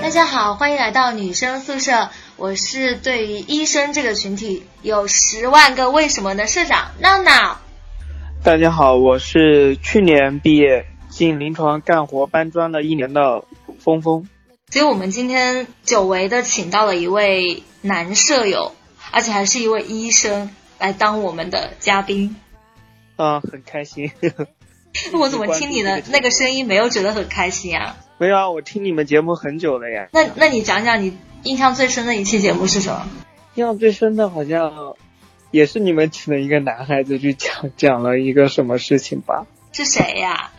大家好，欢迎来到女生宿舍。我是对于医生这个群体有十万个为什么的社长闹闹。大家好，我是去年毕业进临床干活搬砖了一年的峰峰。所以我们今天久违的请到了一位男舍友，而且还是一位医生来当我们的嘉宾。啊，很开心。我怎么听你的那个声音没有觉得很开心啊？没有啊，我听你们节目很久了呀。那那你讲讲你印象最深的一期节目是什么？印象最深的好像也是你们请了一个男孩子去讲讲了一个什么事情吧？是谁呀？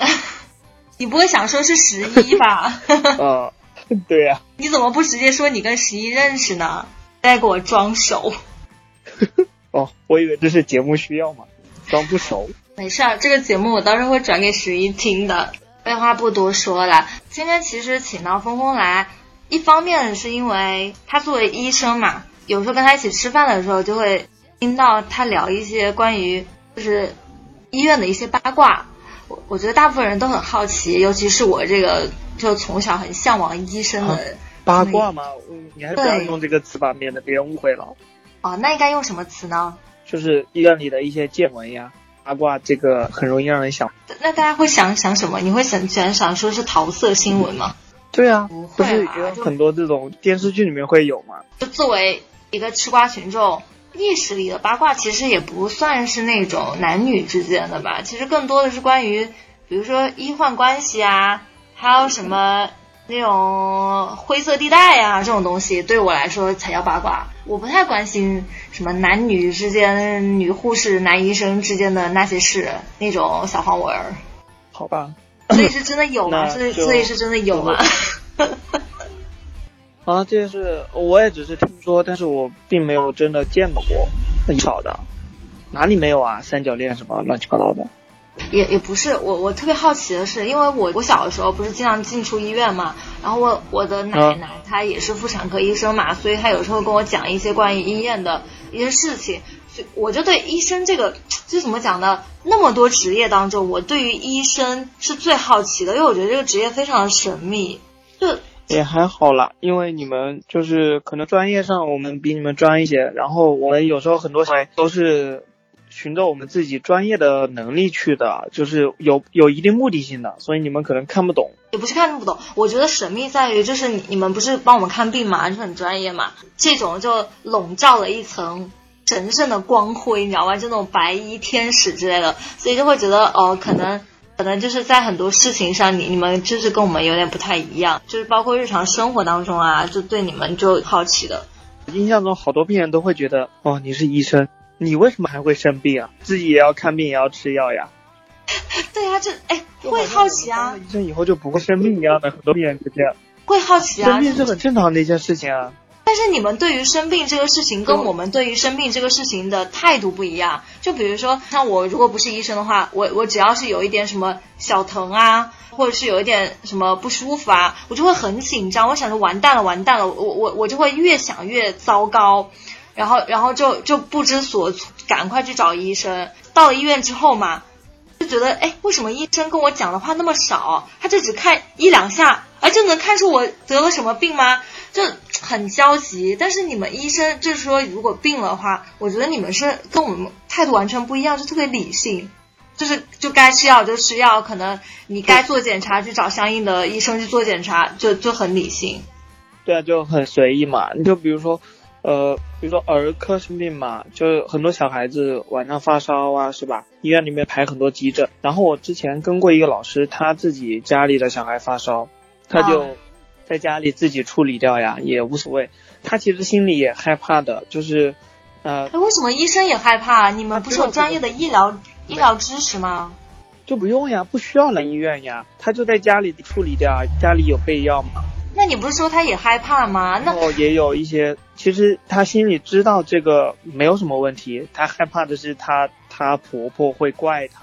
你不会想说是十一吧？啊，对呀。你怎么不直接说你跟十一认识呢？在给我装熟。哦，我以为这是节目需要嘛，装不熟。没事儿，这个节目我到时候会转给十一听的。废话不多说了，今天其实请到峰峰来，一方面是因为他作为医生嘛，有时候跟他一起吃饭的时候，就会听到他聊一些关于就是医院的一些八卦。我我觉得大部分人都很好奇，尤其是我这个就从小很向往医生的八卦嘛？你还是不要用这个词吧，免得别人误会了。哦，那应该用什么词呢？就是医院里的一些见闻呀。八卦这个很容易让人想，那大家会想想什么？你会想想想说是桃色新闻吗？对啊，不是有很多这种电视剧里面会有吗？就作为一个吃瓜群众，意识里的八卦其实也不算是那种男女之间的吧，其实更多的是关于，比如说医患关系啊，还有什么。那种灰色地带呀，这种东西对我来说才叫八卦。我不太关心什么男女之间、女护士、男医生之间的那些事，那种小黄文儿。好吧。所以是真的有吗？所以所以是真的有吗？啊，这件事我也只是听说，但是我并没有真的见到过。很少的，哪里没有啊？三角恋什么乱七八糟的。也也不是我，我特别好奇的是，因为我我小的时候不是经常进出医院嘛，然后我我的奶奶她也是妇产科医生嘛，所以她有时候跟我讲一些关于医院的一些事情，就我就对医生这个就怎么讲呢？那么多职业当中，我对于医生是最好奇的，因为我觉得这个职业非常的神秘。就也还好啦，因为你们就是可能专业上我们比你们专一些，然后我们有时候很多都是。循着我们自己专业的能力去的，就是有有一定目的性的，所以你们可能看不懂。也不是看不懂，我觉得神秘在于，就是你你们不是帮我们看病嘛，就很专业嘛，这种就笼罩了一层神圣的光辉，你知道吗？就那种白衣天使之类的，所以就会觉得哦，可能可能就是在很多事情上，你你们就是跟我们有点不太一样，就是包括日常生活当中啊，就对你们就好奇的。印象中好多病人都会觉得，哦，你是医生。你为什么还会生病啊？自己也要看病，也要吃药呀。对呀，这哎会好奇啊。医生以后就不会生病一样的，很多病人就这样。会好奇啊。生病是很正常的一件事情啊。但是你们对于生病这个事情，跟我们对于生病这个事情的态度不一样。就比如说，像我如果不是医生的话，我我只要是有一点什么小疼啊，或者是有一点什么不舒服啊，我就会很紧张。我想着完蛋了，完蛋了，我我我就会越想越糟糕。然后，然后就就不知所措，赶快去找医生。到了医院之后嘛，就觉得，哎，为什么医生跟我讲的话那么少？他就只看一两下，而就能看出我得了什么病吗？就很焦急。但是你们医生就是说，如果病了的话，我觉得你们是跟我们态度完全不一样，就特别理性，就是就该吃药就吃药，可能你该做检查去找相应的医生去做检查，就就很理性。对啊，就很随意嘛。你就比如说。呃，比如说儿科生病嘛，就很多小孩子晚上发烧啊，是吧？医院里面排很多急诊。然后我之前跟过一个老师，他自己家里的小孩发烧，他就在家里自己处理掉呀，也无所谓。他其实心里也害怕的，就是呃。为什么医生也害怕？你们不是有专业的医疗医疗知识吗？就不用呀，不需要来医院呀，他就在家里处理掉，家里有备药嘛。那你不是说他也害怕吗？那也有一些，其实他心里知道这个没有什么问题，他害怕的是他他婆婆会怪他，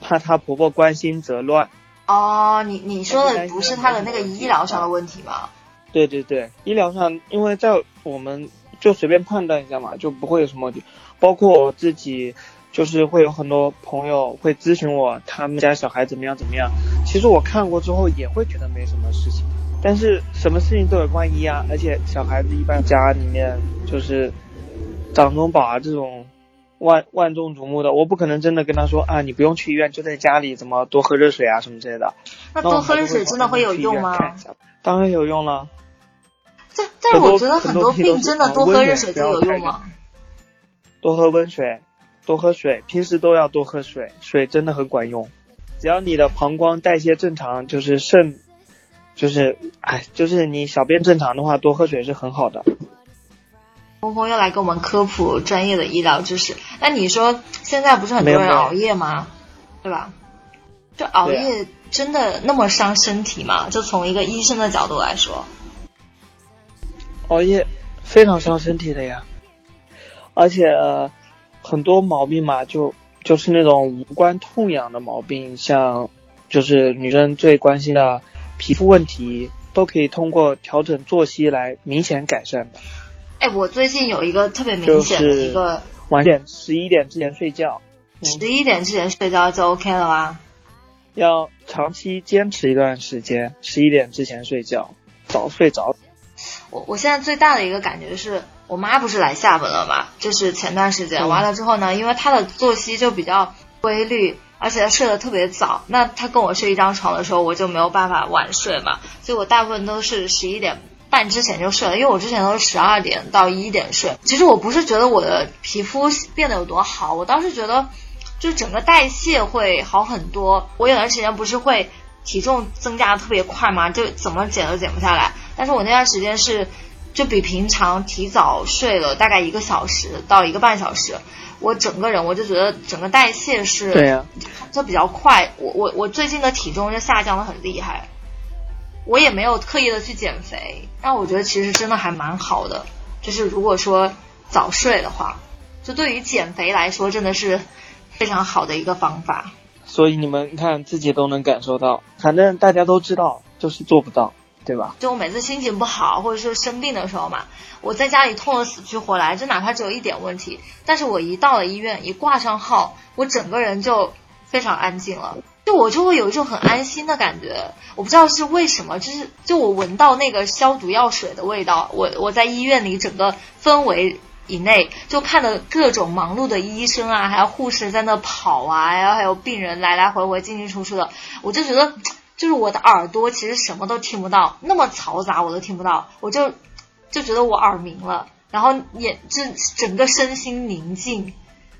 怕他婆婆关心则乱。哦，你你说的不是他的那个医疗上的问题吗？对对对，医疗上，因为在我们就随便判断一下嘛，就不会有什么问题。包括我自己，就是会有很多朋友会咨询我，他们家小孩怎么样怎么样。其其实我看过之后也会觉得没什么事情，但是什么事情都有万一啊，而且小孩子一般家里面就是掌中宝啊这种万万众瞩目的，我不可能真的跟他说啊，你不用去医院，就在家里怎么多喝热水啊什么之类的。那多喝热水真的会有用吗？当然有用了。但但是我觉得很多病真的多喝热水就有用吗？多喝温水，多喝水，平时都要多喝水，水真的很管用。只要你的膀胱代谢正常，就是肾，就是哎，就是你小便正常的话，多喝水是很好的。峰峰又来给我们科普专业的医疗知识。那你说现在不是很多人熬夜吗？对吧？就熬夜真的那么伤身体吗？就从一个医生的角度来说，熬夜非常伤身体的呀，而且很多毛病嘛就。就是那种无关痛痒的毛病，像就是女生最关心的皮肤问题，都可以通过调整作息来明显改善的。哎，我最近有一个特别明显的一个，晚点十一点之前睡觉，十一点之前睡觉就 OK 了吗？要长期坚持一段时间，十一点之前睡觉，早睡早。我我现在最大的一个感觉是。我妈不是来厦门了嘛？就是前段时间完了之后呢，因为她的作息就比较规律，而且他睡得特别早。那他跟我睡一张床的时候，我就没有办法晚睡嘛，所以我大部分都是十一点半之前就睡了。因为我之前都是十二点到一点睡。其实我不是觉得我的皮肤变得有多好，我倒是觉得就是整个代谢会好很多。我有段时间不是会体重增加的特别快嘛，就怎么减都减不下来。但是我那段时间是。就比平常提早睡了大概一个小时到一个半小时，我整个人我就觉得整个代谢是，对呀，就比较快。我我我最近的体重就下降的很厉害，我也没有刻意的去减肥，但我觉得其实真的还蛮好的。就是如果说早睡的话，就对于减肥来说真的是非常好的一个方法。所以你们看自己都能感受到，反正大家都知道，就是做不到。对吧？就我每次心情不好，或者是生病的时候嘛，我在家里痛得死去活来，就哪怕只有一点问题，但是我一到了医院，一挂上号，我整个人就非常安静了，就我就会有一种很安心的感觉。我不知道是为什么，就是就我闻到那个消毒药水的味道，我我在医院里整个氛围以内，就看着各种忙碌的医生啊，还有护士在那跑啊，然后还有病人来来回回进进出出的，我就觉得。就是我的耳朵其实什么都听不到，那么嘈杂我都听不到，我就就觉得我耳鸣了，然后也就整个身心宁静，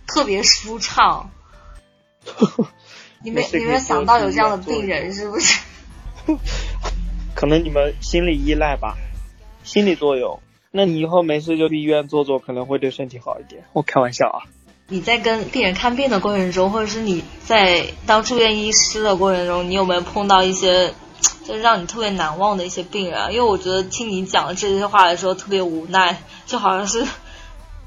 特别舒畅。你没你没想到有这样的病人是不是？可能你们心理依赖吧，心理作用。那你以后没事就去医院坐坐，可能会对身体好一点。我开玩笑啊。你在跟病人看病的过程中，或者是你在当住院医师的过程中，你有没有碰到一些 就是让你特别难忘的一些病人啊？因为我觉得听你讲这些话的时候特别无奈，就好像是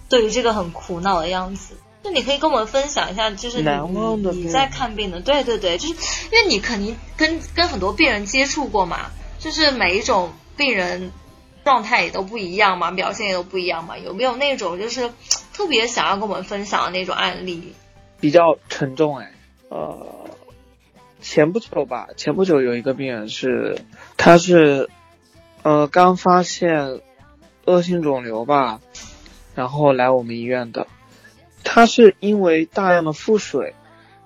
对于这个很苦恼的样子。那你可以跟我们分享一下，就是你你在看病的，对对对，就是因为你肯定跟跟很多病人接触过嘛，就是每一种病人状态也都不一样嘛，表现也都不一样嘛，有没有那种就是？特别想要跟我们分享的那种案例，比较沉重哎。呃，前不久吧，前不久有一个病人是，他是，呃，刚发现恶性肿瘤吧，然后来我们医院的。他是因为大量的腹水，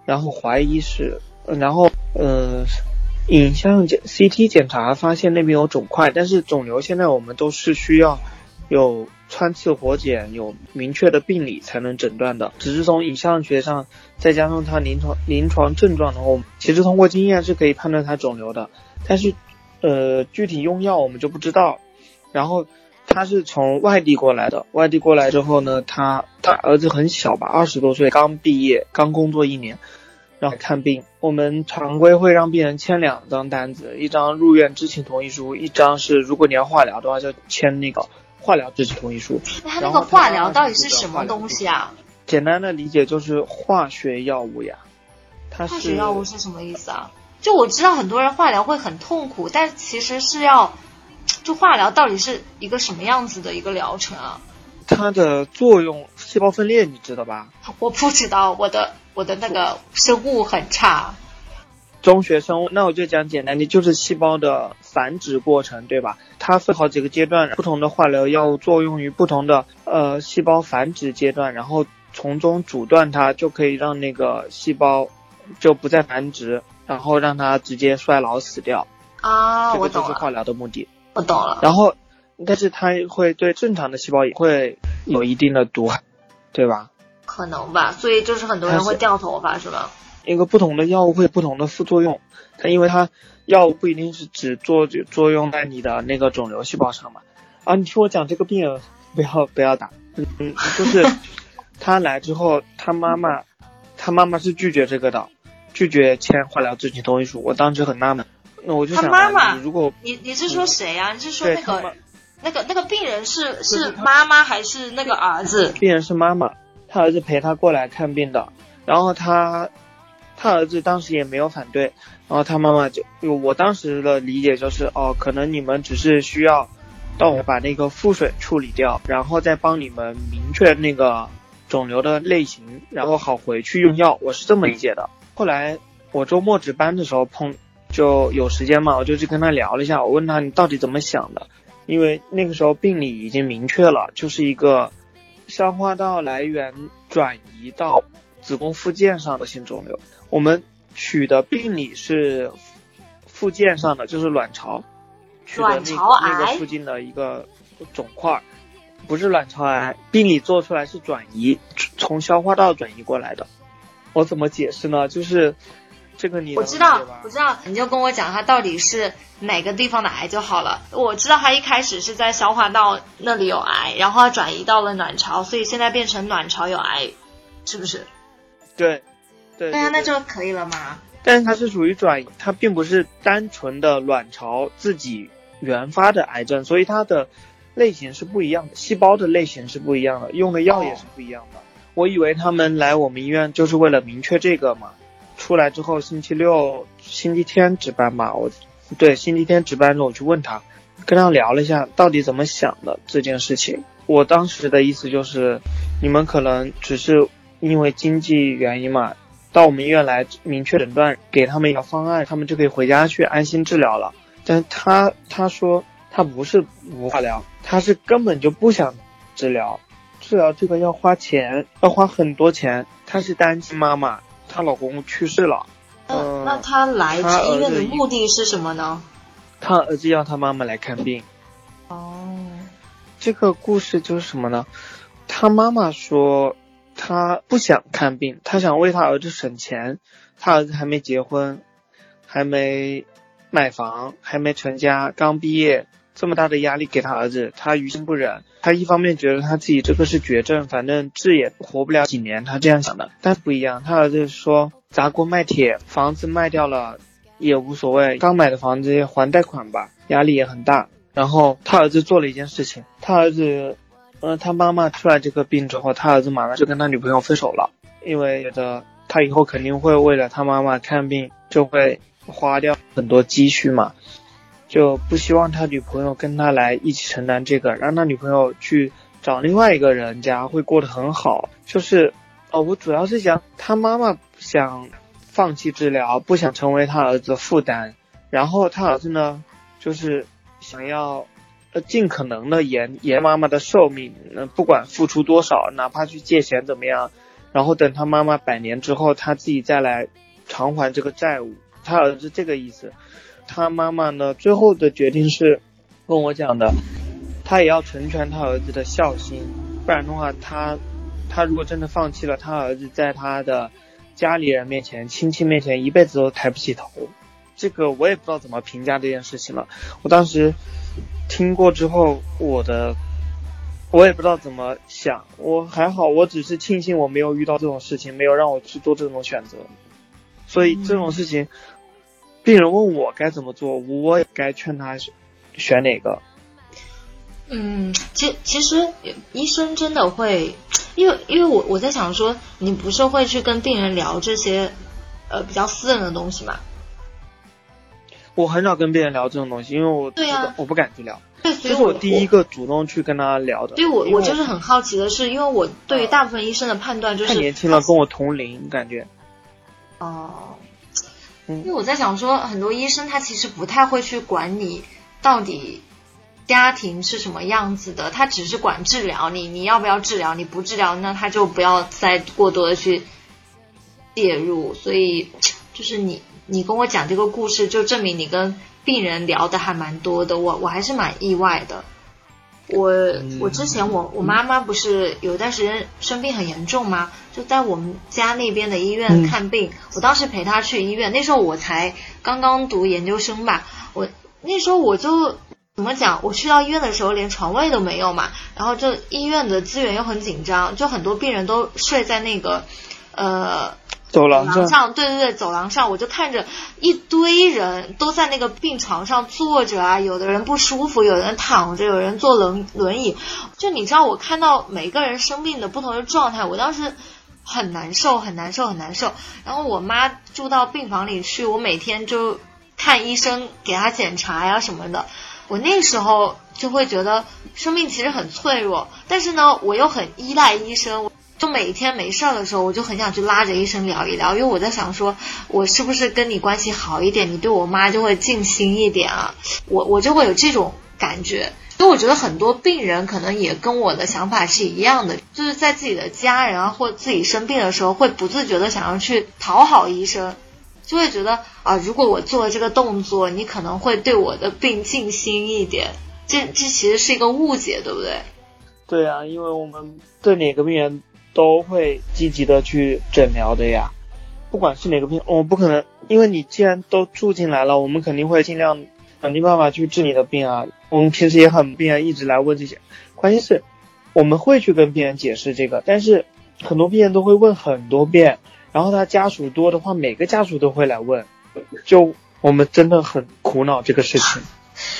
然后怀疑是，然后呃，影像检 CT 检查发现那边有肿块，但是肿瘤现在我们都是需要有。穿刺活检有明确的病理才能诊断的，只是从影像学上，再加上他临床临床症状的话，其实通过经验是可以判断他肿瘤的，但是，呃，具体用药我们就不知道。然后他是从外地过来的，外地过来之后呢，他他儿子很小吧，二十多岁，刚毕业，刚工作一年，然后看病，我们常规会让病人签两张单子，一张入院知情同意书，一张是如果你要化疗的话就签那个。化疗知情同意书。那他那个化疗到底是什么东西啊？简单的理解就是化学药物呀。化学药物是什么意思啊？就我知道很多人化疗会很痛苦，但其实是要，就化疗到底是一个什么样子的一个疗程啊？它的作用，细胞分裂，你知道吧？我不知道，我的我的那个生物很差。中学生物，那我就讲简单的，就是细胞的繁殖过程，对吧？它分好几个阶段，不同的化疗药物作用于不同的呃细胞繁殖阶段，然后从中阻断它，就可以让那个细胞就不再繁殖，然后让它直接衰老死掉。啊，我懂这个就是化疗的目的。我懂了。然后，但是它会对正常的细胞也会有一定的毒害，对吧？可能吧，所以就是很多人会掉头发，是吧？一个不同的药物会有不同的副作用，它因为它药物不一定是只作作用在你的那个肿瘤细胞上嘛。啊，你听我讲这个病人，不要不要打，嗯，就是他来之后，他妈妈，他妈妈是拒绝这个的，拒绝签化疗知情同意书。我当时很纳闷，那我就想，他妈妈，如果你你是说谁呀？你是说那个那个那个病人是是妈妈还是那个儿子？病人是妈妈，他儿子陪他过来看病的，然后他他儿子当时也没有反对，然后他妈妈就，我当时的理解就是，哦，可能你们只是需要到我把那个腹水处理掉，然后再帮你们明确那个肿瘤的类型，然后好回去用药，我是这么理解的。后来我周末值班的时候碰就有时间嘛，我就去跟他聊了一下，我问他你到底怎么想的，因为那个时候病理已经明确了，就是一个消化道来源转移到子宫附件上的性肿瘤。我们取的病理是附件上的，就是卵巢，取的那卵巢癌那个附近的一个肿块，不是卵巢癌。病理做出来是转移，从消化道转移过来的。我怎么解释呢？就是这个你我知道我知道，你就跟我讲它到底是哪个地方的癌就好了。我知道它一开始是在消化道那里有癌，然后它转移到了卵巢，所以现在变成卵巢有癌，是不是？对，对对啊，那就可以了嘛。但是它是属于转移，它并不是单纯的卵巢自己原发的癌症，所以它的类型是不一样的，细胞的类型是不一样的，用的药也是不一样的。我以为他们来我们医院就是为了明确这个嘛，出来之后星期六、星期天值班嘛，我对星期天值班的时候我去问他，跟他聊了一下到底怎么想的这件事情。我当时的意思就是，你们可能只是因为经济原因嘛，到我们医院来明确诊断，给他们一个方案，他们就可以回家去安心治疗了。但是他他说他不是无化疗，他是根本就不想治疗，治疗这个要花钱，要花很多钱。她是单亲妈妈，她老公去世了，那、嗯那他来他医院的目的是什么呢？她儿子要她妈妈来看病。哦，这个故事就是什么呢？他妈妈说他不想看病，他想为他儿子省钱。他儿子还没结婚，还没买房，还没成家，刚毕业，这么大的压力给他儿子，他于心不忍。他一方面觉得他自己这个是绝症，反正治也活不了几年，他这样想的。但不一样，他儿子说砸锅卖铁，房子卖掉了也无所谓，刚买的房子还贷款吧，压力也很大。然后他儿子做了一件事情，他儿子，呃，他妈妈出来这个病之后，他儿子马上就跟他女朋友分手了，因为觉得他以后肯定会为了他妈妈看病，就会花掉很多积蓄嘛，就不希望他女朋友跟他来一起承担这个，让他女朋友去找另外一个人家会过得很好。就是，哦，我主要是想他妈妈想放弃治疗，不想成为他儿子的负担，然后他儿子呢，就是想要呃尽可能的延延妈妈的寿命，呃不管付出多少，哪怕去借钱怎么样，然后等他妈妈百年之后，他自己再来偿还这个债务。他儿子这个意思，他妈妈呢最后的决定是跟我讲的，他也要成全他儿子的孝心，不然的话他他如果真的放弃了，他儿子在他的家里人面前、亲戚面前一辈子都抬不起头。这个我也不知道怎么评价这件事情了。我当时听过之后，我的我也不知道怎么想。我还好，我只是庆幸我没有遇到这种事情，没有让我去做这种选择。所以这种事情，病人问我该怎么做，我也该劝他选哪个。嗯，其其实医生真的会，因为因为我我在想说，你不是会去跟病人聊这些呃比较私人的东西嘛？我很少跟别人聊这种东西，因为我对啊我不敢去聊。对，所以这是我第一个主动去跟他聊的。对我我就是很好奇的是，因为我对于大部分医生的判断就是太年轻了，跟我同龄感觉。哦，因为我在想说，很多医生他其实不太会去管你到底家庭是什么样子的，他只是管治疗你，你要不要治疗？你不治疗，那他就不要再过多的去介入。所以就是你你跟我讲这个故事，就证明你跟病人聊的还蛮多的，我我还是蛮意外的。我我之前我我妈妈不是有一段时间生病很严重吗？就在我们家那边的医院看病，我当时陪她去医院，那时候我才刚刚读研究生吧，我那时候我就怎么讲，我去到医院的时候连床位都没有嘛，然后就医院的资源又很紧张，就很多病人都睡在那个呃。走廊上，对对对，走廊上，我就看着一堆人都在那个病床上坐着啊，有的人不舒服，有人躺着，有人坐轮轮椅。就你知道，我看到每个人生病的不同的状态，我当时很难受，很难受，很难受。然后我妈住到病房里去，我每天就看医生，给她检查呀什么的。我那时候就会觉得生命其实很脆弱，但是呢，我又很依赖医生。就每天没事儿的时候，我就很想去拉着医生聊一聊，因为我在想说，我是不是跟你关系好一点，你对我妈就会尽心一点啊？我我就会有这种感觉。所以我觉得很多病人可能也跟我的想法是一样的，就是在自己的家人啊或自己生病的时候，会不自觉的想要去讨好医生，就会觉得啊，如果我做了这个动作，你可能会对我的病尽心一点。这这其实是一个误解，对不对？对啊，因为我们对哪个病人。都会积极的去诊疗的呀，不管是哪个病，我不可能，因为你既然都住进来了，我们肯定会尽量想尽办法去治你的病啊。我们平时也很病人一直来问这些，关键是我们会去跟病人解释这个，但是很多病人都会问很多遍，然后他家属多的话，每个家属都会来问，就我们真的很苦恼这个事情，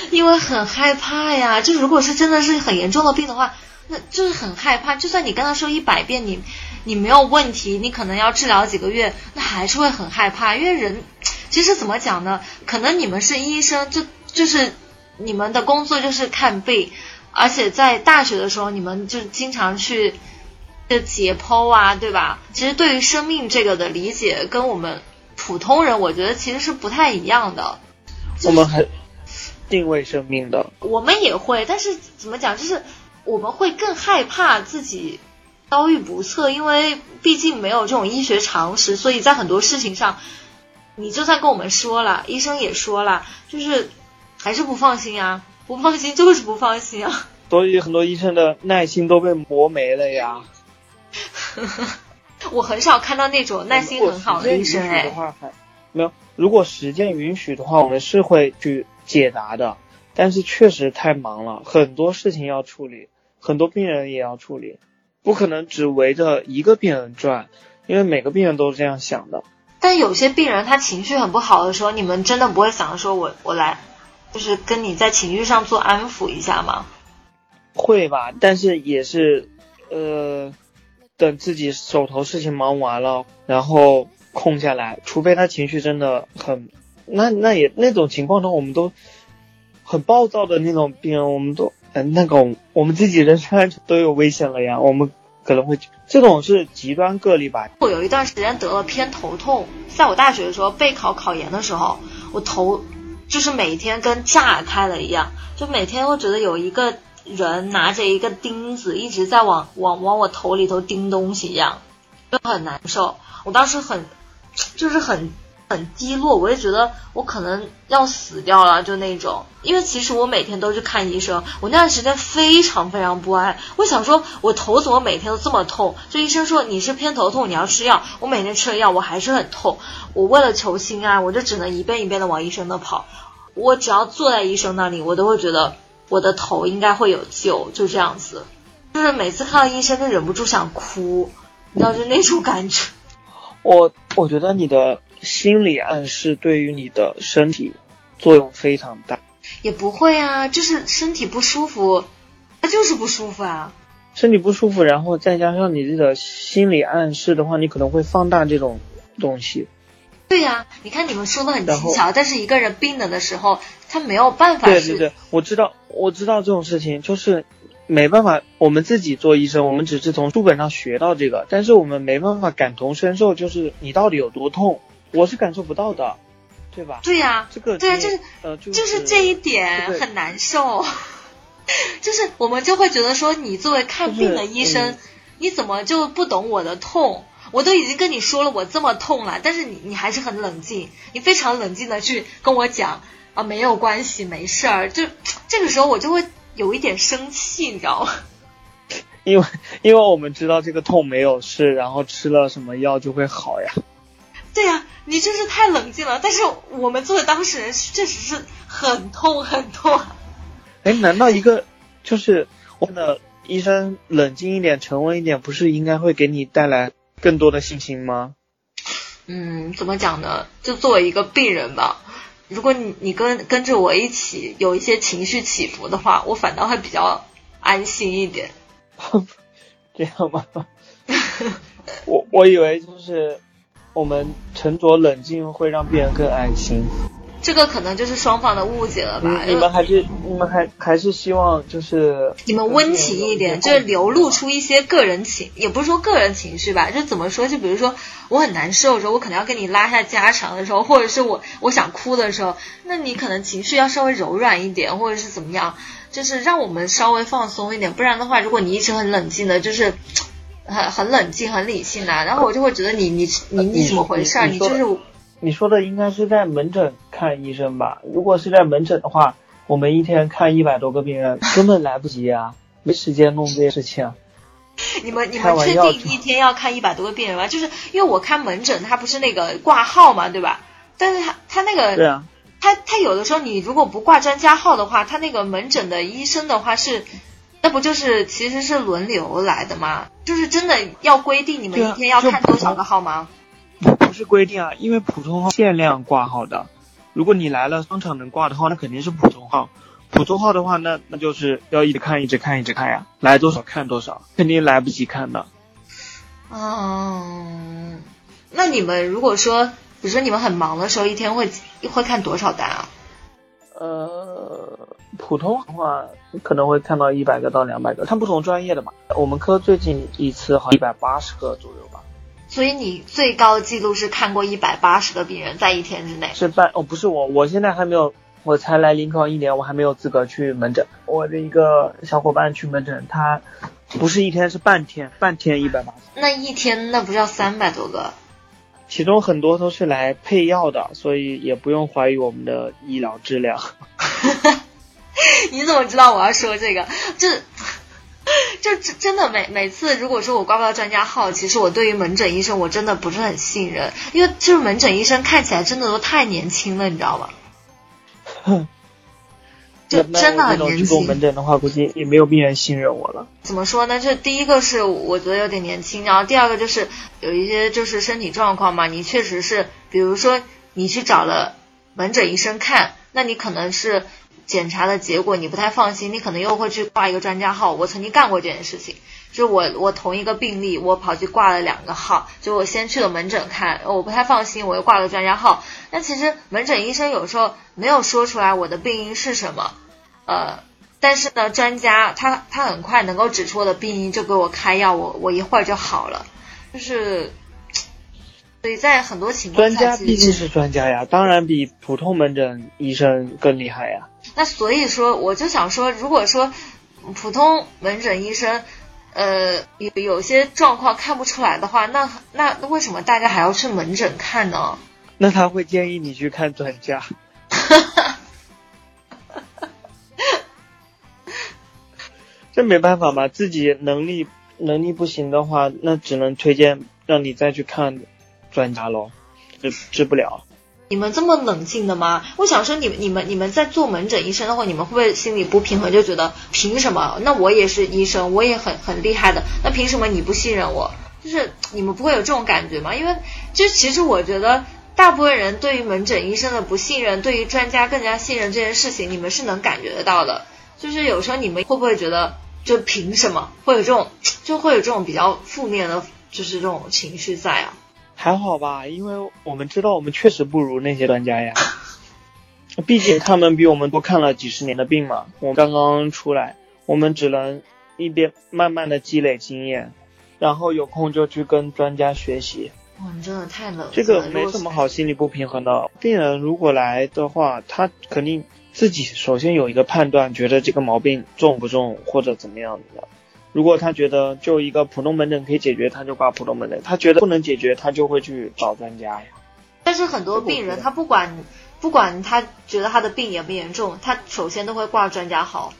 因为很害怕呀，就如果是真的是很严重的病的话。那就是很害怕，就算你跟他说一百遍，你你没有问题，你可能要治疗几个月，那还是会很害怕。因为人其实怎么讲呢？可能你们是医生，就就是你们的工作就是看病，而且在大学的时候，你们就经常去的解剖啊，对吧？其实对于生命这个的理解，跟我们普通人，我觉得其实是不太一样的。我们还定位生命的，我们也会，但是怎么讲，就是。我们会更害怕自己遭遇不测，因为毕竟没有这种医学常识，所以在很多事情上，你就算跟我们说了，医生也说了，就是还是不放心啊，不放心就是不放心啊。所以很多医生的耐心都被磨没了呀。我很少看到那种耐心很好的医生哎。没有，如果时间允许的话，我们是会去解答的，但是确实太忙了，很多事情要处理。很多病人也要处理，不可能只围着一个病人转，因为每个病人都是这样想的。但有些病人他情绪很不好的时候，你们真的不会想着说，我我来，就是跟你在情绪上做安抚一下吗？会吧，但是也是，呃，等自己手头事情忙完了，然后空下来，除非他情绪真的很，那那也那种情况中，我们都很暴躁的那种病人，我们都。嗯，那个我们自己人身安全都有危险了呀，我们可能会这种是极端个例吧。我有一段时间得了偏头痛，在我大学的时候备考考研的时候，我头就是每天跟炸开了一样，就每天会觉得有一个人拿着一个钉子一直在往往往我头里头钉东西一样，就很难受。我当时很就是很。很低落，我也觉得我可能要死掉了，就那种。因为其实我每天都去看医生，我那段时间非常非常不安。我想说，我头怎么每天都这么痛？就医生说你是偏头痛，你要吃药。我每天吃了药，我还是很痛。我为了求心安，我就只能一遍一遍的往医生那跑。我只要坐在医生那里，我都会觉得我的头应该会有救，就这样子。就是每次看到医生，就忍不住想哭，你知道就那种感觉。我我觉得你的。心理暗示对于你的身体作用非常大，也不会啊，就是身体不舒服，它就是不舒服啊。身体不舒服，然后再加上你这个心理暗示的话，你可能会放大这种东西。对呀，你看你们说的很轻巧，但是一个人病了的时候，他没有办法。对对对，我知道，我知道这种事情就是。没办法，我们自己做医生，我们只是从书本上学到这个，但是我们没办法感同身受，就是你到底有多痛，我是感受不到的。对吧？对呀、这个对呀、你就是呃就就是这一点很难受，就是我们就会觉得说，你作为看病的医生，就是嗯你怎么就不懂我的痛？我都已经跟你说了我这么痛了，但是你你还是很冷静，你非常冷静的去跟我讲啊，没有关系，没事儿。就这个时候我就会有一点生气，你知道吗？因为因为我们知道这个痛没有事，然后吃了什么药就会好呀。对呀、你真是太冷静了。但是我们作为当事人，确实是很痛很痛。哎，难道一个就是我们的医生冷静一点、沉稳一点，不是应该会给你带来更多的信心吗？嗯，怎么讲呢？就作为一个病人吧，如果你你跟跟着我一起有一些情绪起伏的话，我反倒会比较安心一点。这样吗？我我以为就是我们沉着冷静会让病人更安心。这个可能就是双方的误解了吧？你你们还是你们还还是希望就是你们温情一点，就是流露出一些个人情，也不是说个人情绪吧，就怎么说？就比如说我很难受的时候，我可能要跟你拉下家常的时候，或者是我我想哭的时候，那你可能情绪要稍微柔软一点，或者是怎么样，就是让我们稍微放松一点。不然的话，如果你一直很冷静的，就是很很冷静、很理性的，然后我就会觉得你你你你怎么回事儿？你你就是你说的应该是在门诊看医生吧？如果是在门诊的话，我们一天看一百多个病人，根本来不及啊，没时间弄这些事情啊。你们你们确定一天要看一百多个病人吗？就是因为我看门诊，他不是那个挂号嘛，对吧？但是他他那个对啊，他他有的时候你如果不挂专家号的话，他那个门诊的医生的话是，那不就是其实是轮流来的吗？就是真的要规定你们一天要看多少个号吗？不是规定啊，因为普通号限量挂号的。如果你来了商场能挂的号，那肯定是普通号。普通号的话，那那就是要一直看，一直看，一直看呀，来多少看多少，肯定来不及看的。嗯，那你们如果说，比如说你们很忙的时候，一天会会看多少单啊？呃，普通的话可能会看到一百个到两百个，看不同专业的嘛。我们科最近一次好一百八十个左右吧，所以你最高记录是看过一百八十个病人在一天之内。是半哦，不是我，我现在还没有，我才来临床一年，我还没有资格去门诊。我的一个小伙伴去门诊，他不是一天是半天，半天一百八十，那一天那不是要三百多个？其中很多都是来配药的，所以也不用怀疑我们的医疗质量。你怎么知道我要说这个？就就真真的每每次，如果说我挂不到专家号，其实我对于门诊医生我真的不是很信任，因为就是门诊医生看起来真的都太年轻了，你知道吗？就真的很年轻。门诊的话，估计也没有病人信任我了。怎么说呢？就第一个是我觉得有点年轻，然后第二个就是有一些就是身体状况嘛，你确实是，比如说你去找了门诊医生看，那你可能是检查的结果你不太放心，你可能又会去挂一个专家号。我曾经干过这件事情，就我我同一个病例，我跑去挂了两个号，就我先去了门诊看，我不太放心，我又挂了专家号。那其实门诊医生有时候没有说出来我的病因是什么，呃，但是呢，专家他他很快能够指出我的病因，就给我开药，我我一会儿就好了。就是，所以在很多情况专，家毕竟是专家呀，当然比普通门诊医生更厉害呀。那所以说，我就想说，如果说普通门诊医生，呃，有有些状况看不出来的话，那那那为什么大家还要去门诊看呢？那他会建议你去看专家。这没办法嘛，自己能力能力不行的话，那只能推荐让你再去看专家喽，治治不了。你们这么冷静的吗？我想说你，们你们你们在做门诊医生的话，你们会不会心里不平衡，就觉得凭什么？那我也是医生，我也很很厉害的，那凭什么你不信任我？就是你们不会有这种感觉吗？因为就其实我觉得，大部分人对于门诊医生的不信任，对于专家更加信任这件事情，你们是能感觉得到的。就是有时候你们会不会觉得，就凭什么会有这种，就会有这种比较负面的，就是这种情绪在啊？还好吧，因为我们知道我们确实不如那些专家呀，毕竟他们比我们多看了几十年的病嘛。我刚刚出来，我们只能一边慢慢的积累经验，然后有空就去跟专家学习。哇，你真的太冷。这个没什么好心理不平衡的。病人如果来的话，他肯定自己首先有一个判断，觉得这个毛病重不重或者怎么样的。如果他觉得就一个普通门诊可以解决，他就挂普通门诊；他觉得不能解决，他就会去找专家呀。但是很多病人他不管不管他觉得他的病严不严重，他首先都会挂专家号。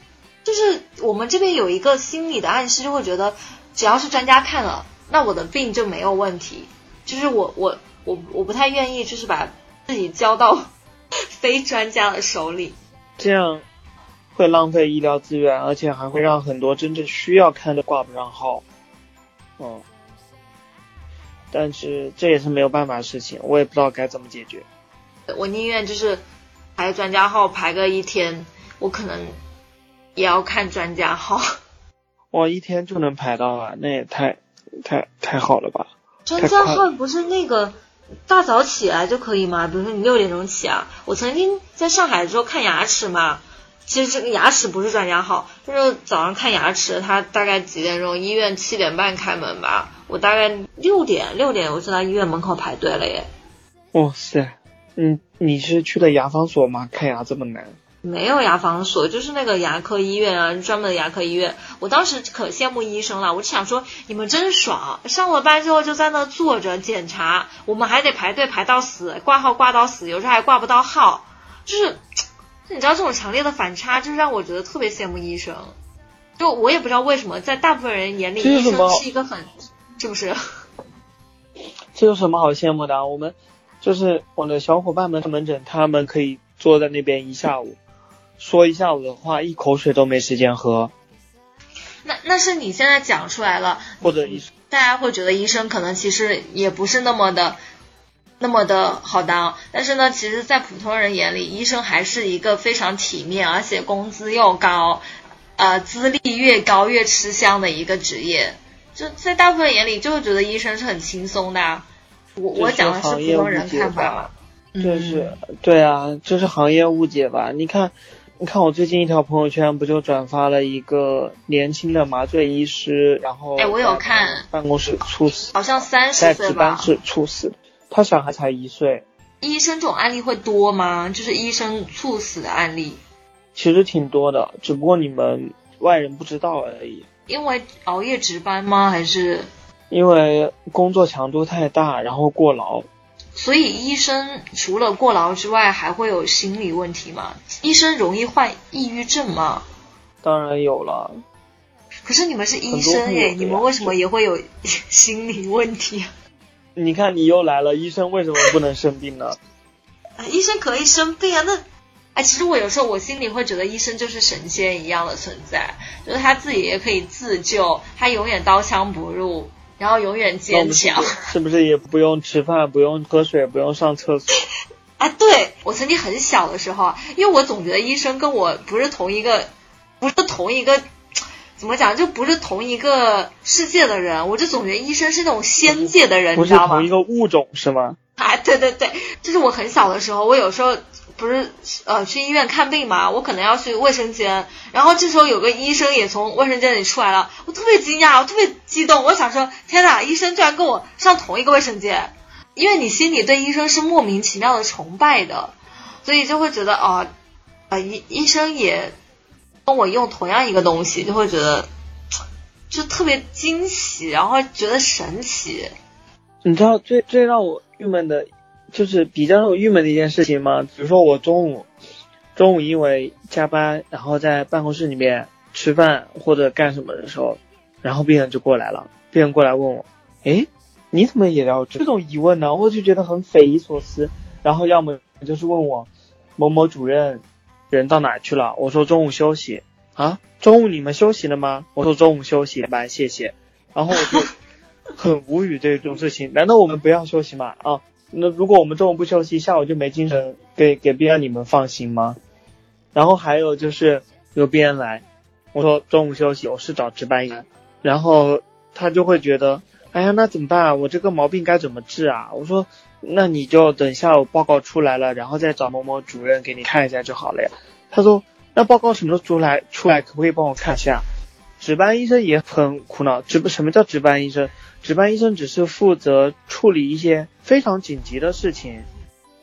就是我们这边有一个心理的暗示，就会觉得只要是专家看了，那我的病就没有问题。就是我我我我不太愿意，就是把自己交到 非专家的手里，这样会浪费医疗资源，而且还会让很多真正需要看的挂不上号。嗯，但是这也是没有办法的事情，我也不知道该怎么解决。我宁愿就是排专家号排个一天，我可能也要看专家号。哇，一天就能排到啊？那也太太太好了吧！专家号不是那个大早起来就可以吗？比如说你六点钟起啊。我曾经在上海的时候看牙齿嘛，其实这个牙齿不是专家号，就是早上看牙齿，他大概几点钟？医院七点半开门吧，我大概六点六点我就在医院门口排队了耶。哇塞，嗯，你是去的牙防所吗？看牙这么难？没有牙防所，就是那个牙科医院啊，专门的牙科医院。我当时可羡慕医生了，我就想说，你们真爽，上了班之后就在那坐着检查，我们还得排队排到死，挂号挂到死，有时候还挂不到号，就是，你知道这种强烈的反差，就是让我觉得特别羡慕医生。就我也不知道为什么，在大部分人眼里，医生是一个很，是不是？这有什么好羡慕的？我们就是我的小伙伴们门诊，他们可以坐在那边一下午。说一下午的话，一口水都没时间喝。那那是你现在讲出来了，或者医生，大家会觉得医生可能其实也不是那么的那么的好当。但是呢，其实，在普通人眼里，医生还是一个非常体面，而且工资又高，呃，资历越高越吃香的一个职业。就在大部分眼里，就会觉得医生是很轻松的。我我讲的是普通人看法。这是对啊，这是行业误解吧？你看。你看我最近一条朋友圈，不就转发了一个年轻的麻醉医师，然后哎，我有看，办公室猝死，好像三十岁吧，值班室猝死，他小孩才一岁。医生这种案例会多吗？就是医生猝死的案例，其实挺多的，只不过你们外人不知道而已。因为熬夜值班吗？还是因为工作强度太大，然后过劳？所以医生除了过劳之外，还会有心理问题吗？医生容易患抑郁症吗？当然有了。可是你们是医生哎，你们为什么也会有 心理问题？你看你又来了，医生为什么不能生病呢？医生可以生病啊，那哎，其实我有时候我心里会觉得医生就是神仙一样的存在，就是他自己也可以自救，他永远刀枪不入。然后永远坚强，是不是也不用吃饭，不用喝水，不用上厕所？啊，对我曾经很小的时候，因为我总觉得医生跟我不是同一个，不是同一个，怎么讲，就不是同一个世界的人，我就总觉得医生是那种仙界的人，你知道吗？不是同一个物种是吗？啊，对对对，就是我很小的时候，我有时候。不是呃去医院看病嘛，我可能要去卫生间，然后这时候有个医生也从卫生间里出来了，我特别惊讶，我特别激动，我想说天哪，医生居然跟我上同一个卫生间，因为你心里对医生是莫名其妙的崇拜的，所以就会觉得哦，啊医医生也跟我用同样一个东西，就会觉得就特别惊喜，然后觉得神奇。你知道最最让我郁闷的。就是比较让我郁闷的一件事情吗，比如说我中午，中午因为加班，然后在办公室里面吃饭或者干什么的时候，然后病人就过来了，病人过来问我，哎，你怎么也要这种疑问呢？我就觉得很匪夷所思。然后要么就是问我某某主任人到哪去了，我说中午休息啊，中午你们休息了吗？我说中午休息班，谢谢。然后我就 很无语这种事情，难道我们不要休息吗？啊？那如果我们中午不休息，下午就没精神给给病人你们放心吗？然后还有就是有病人来，我说中午休息，我是找值班员，然后他就会觉得，哎呀，那怎么办啊？我这个毛病该怎么治啊？我说，那你就等下午报告出来了，然后再找某某主任给你看一下就好了呀。他说，那报告什么时候出来？出来可不可以帮我看一下？值班医生也很苦恼。值什么叫值班医生？值班医生只是负责处理一些非常紧急的事情，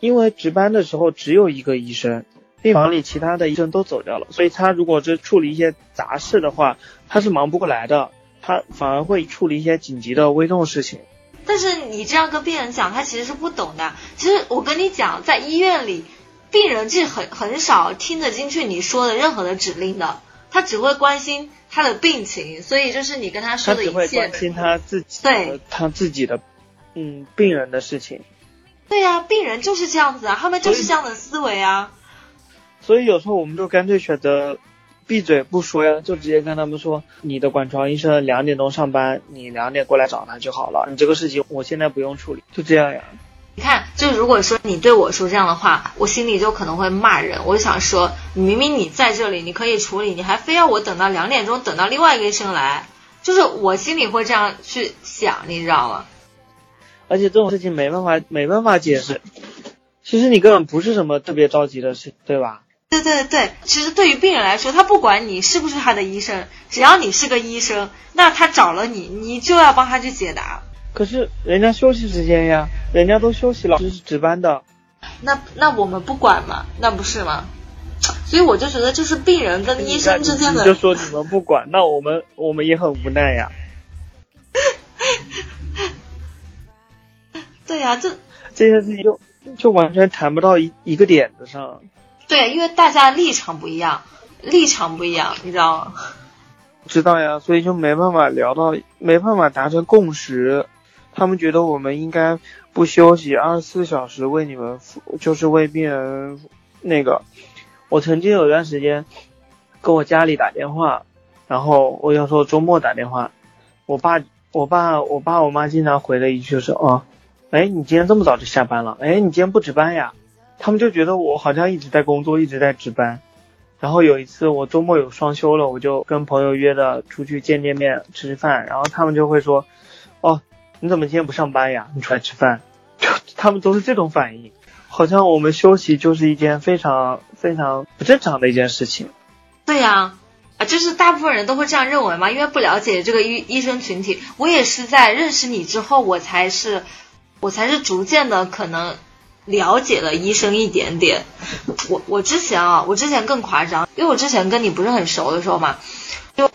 因为值班的时候只有一个医生，病房里其他的医生都走掉了，所以他如果是处理一些杂事的话，他是忙不过来的，他反而会处理一些紧急的危重事情。但是你这样跟病人讲，他其实是不懂的。其实我跟你讲，在医院里，病人是很很少听得进去你说的任何的指令的，他只会关心。他的病情，所以就是你跟他说的一切，他只会关心他自己，对，他自己的，嗯，病人的事情。对呀，病人就是这样子啊，他们就是这样的思维啊。所以有时候我们就干脆选择闭嘴不说呀，就直接跟他们说，你的管床医生两点钟上班，你两点过来找他就好了。你这个事情我现在不用处理，就这样呀。你看，就如果说你对我说这样的话，我心里就可能会骂人。我就想说，明明你在这里，你可以处理，你还非要我等到两点钟，等到另外一个医生来，就是我心里会这样去想，你知道吗？而且这种事情没办法，没办法解释。其实你根本不是什么特别着急的事，对吧？对对对，其实对于病人来说，他不管你是不是他的医生，只要你是个医生，那他找了你，你就要帮他去解答。可是人家休息时间呀，人家都休息了，这是值班的。那那我们不管嘛，那不是吗？所以我就觉得，就是病人跟医生之间的。就说你们不管，那我们我们也很无奈呀。对呀，这这件事情就就完全谈不到一一个点子上。对，因为大家立场不一样，立场不一样，你知道吗？知道呀，所以就没办法聊到，没办法达成共识。他们觉得我们应该不休息，二十四小时为你们，就是为病人那个。我曾经有段时间跟我家里打电话，然后我有时候周末打电话，我爸、我爸、我爸、我妈经常回的一句是：哦，哎，你今天这么早就下班了？哎，你今天不值班呀？他们就觉得我好像一直在工作，一直在值班。然后有一次我周末有双休了，我就跟朋友约着出去见见面、吃吃饭，然后他们就会说：哦。你怎么今天不上班呀？你出来吃饭，就他们都是这种反应，好像我们休息就是一件非常非常不正常的一件事情。对呀，啊，就是大部分人都会这样认为嘛，因为不了解这个医医生群体。我也是在认识你之后，我才是，我才是逐渐的可能了解了医生一点点。我我之前啊，我之前更夸张，因为我之前跟你不是很熟的时候嘛，就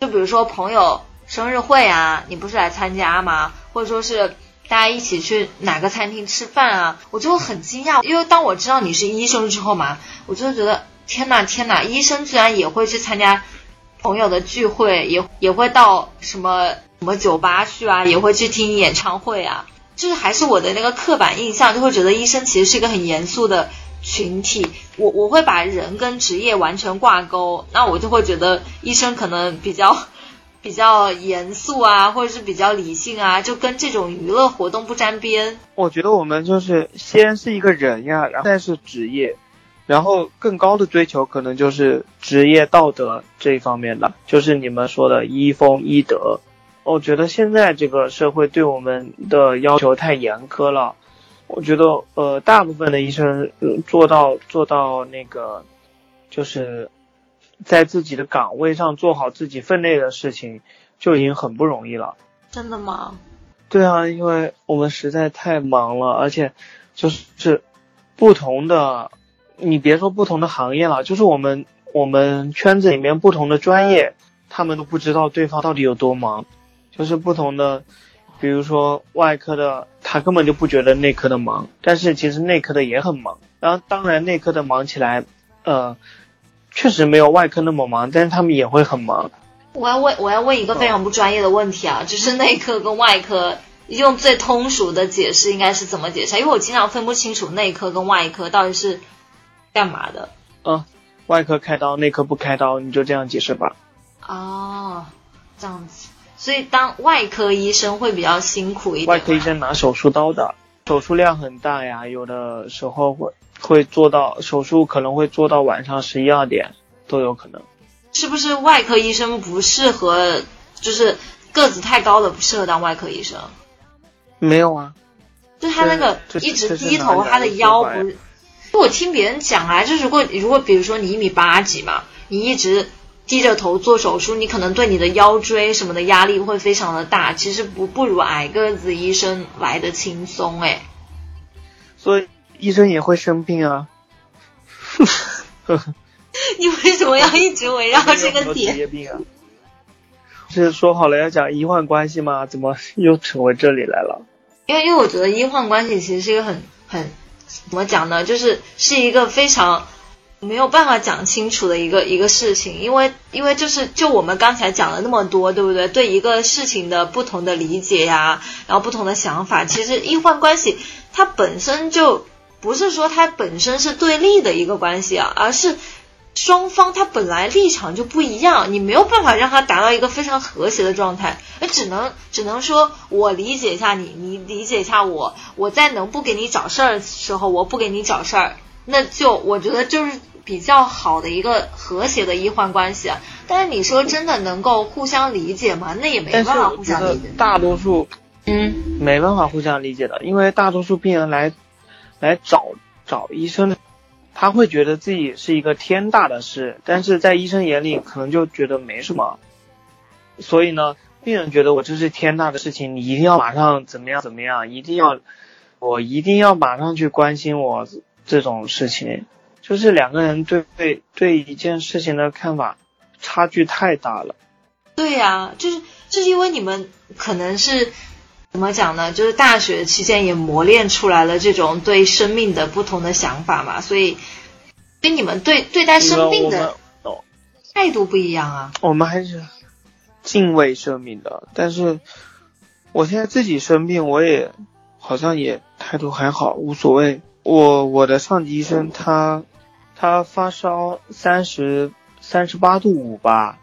就比如说朋友生日会啊，你不是来参加吗？或者说是大家一起去哪个餐厅吃饭啊，我就会很惊讶，因为当我知道你是医生之后嘛，我就会觉得天呐天呐，医生居然也会去参加朋友的聚会，也也会到什么什么酒吧去啊，也会去听演唱会啊，就是还是我的那个刻板印象，就会觉得医生其实是一个很严肃的群体，我我会把人跟职业完全挂钩，那我就会觉得医生可能比较。比较严肃啊，或者是比较理性啊，就跟这种娱乐活动不沾边。我觉得我们就是先是一个人呀，然后再是职业，然后更高的追求可能就是职业道德这一方面的，就是你们说的医风医德。我觉得现在这个社会对我们的要求太严苛了。我觉得呃，大部分的医生做到做到那个，就是。在自己的岗位上做好自己分内的事情，就已经很不容易了。真的吗？对啊，因为我们实在太忙了，而且就是不同的，你别说不同的行业了，就是我们我们圈子里面不同的专业，他们都不知道对方到底有多忙。就是不同的，比如说外科的，他根本就不觉得内科的忙，但是其实内科的也很忙。然后当然内科的忙起来，呃。确实没有外科那么忙，但是他们也会很忙。我要问，我要问一个非常不专业的问题啊，就是内科跟外科用最通俗的解释应该是怎么解释？因为我经常分不清楚内科跟外科到底是干嘛的。嗯，外科开刀，内科不开刀，你就这样解释吧。哦，这样子，所以当外科医生会比较辛苦一点。外科医生拿手术刀的，手术量很大呀，有的时候会。会做到手术，可能会做到晚上十一二点都有可能。是不是外科医生不适合？就是个子太高的不适合当外科医生？没有啊，就他那个一直低头，他的腰不。我听别人讲啊，就是如果如果比如说你一米八几嘛，你一直低着头做手术，你可能对你的腰椎什么的压力会非常的大。其实不不如矮个子医生来的轻松哎。所以医生也会生病啊。你为什么要一直围绕这个点？是说好了要讲医患关系吗？怎么又成为这里来了？因为因为我觉得医患关系其实是一个很很怎么讲呢？就是是一个非常没有办法讲清楚的一个一个事情。因为因为就是就我们刚才讲了那么多，对不对？对一个事情的不同的理解呀，然后不同的想法，其实医患关系它本身就不是说它本身是对立的一个关系啊，而是。双方他本来立场就不一样，你没有办法让他达到一个非常和谐的状态，那只能只能说我理解一下你，你理解一下我，我在能不给你找事儿的时候，我不给你找事儿，那就我觉得就是比较好的一个和谐的医患关系。但是你说真的能够互相理解吗？那也没办法互相理解。大多数嗯没办法互相理解的，因为大多数病人来来找找医生。他会觉得自己是一个天大的事，但是在医生眼里可能就觉得没什么。所以呢，病人觉得我这是天大的事情，你一定要马上怎么样怎么样，一定要我一定要马上去关心我这种事情，就是两个人对对对一件事情的看法差距太大了。对呀，就是就是因为你们可能是。怎么讲呢？就是大学期间也磨练出来了这种对生命的不同的想法嘛，所以，跟你们对对待生病的态度不一样啊。我们还是敬畏生命的，但是我现在自己生病，我也好像也态度还好，无所谓。我我的上级医生他他发烧三十三十八度五吧，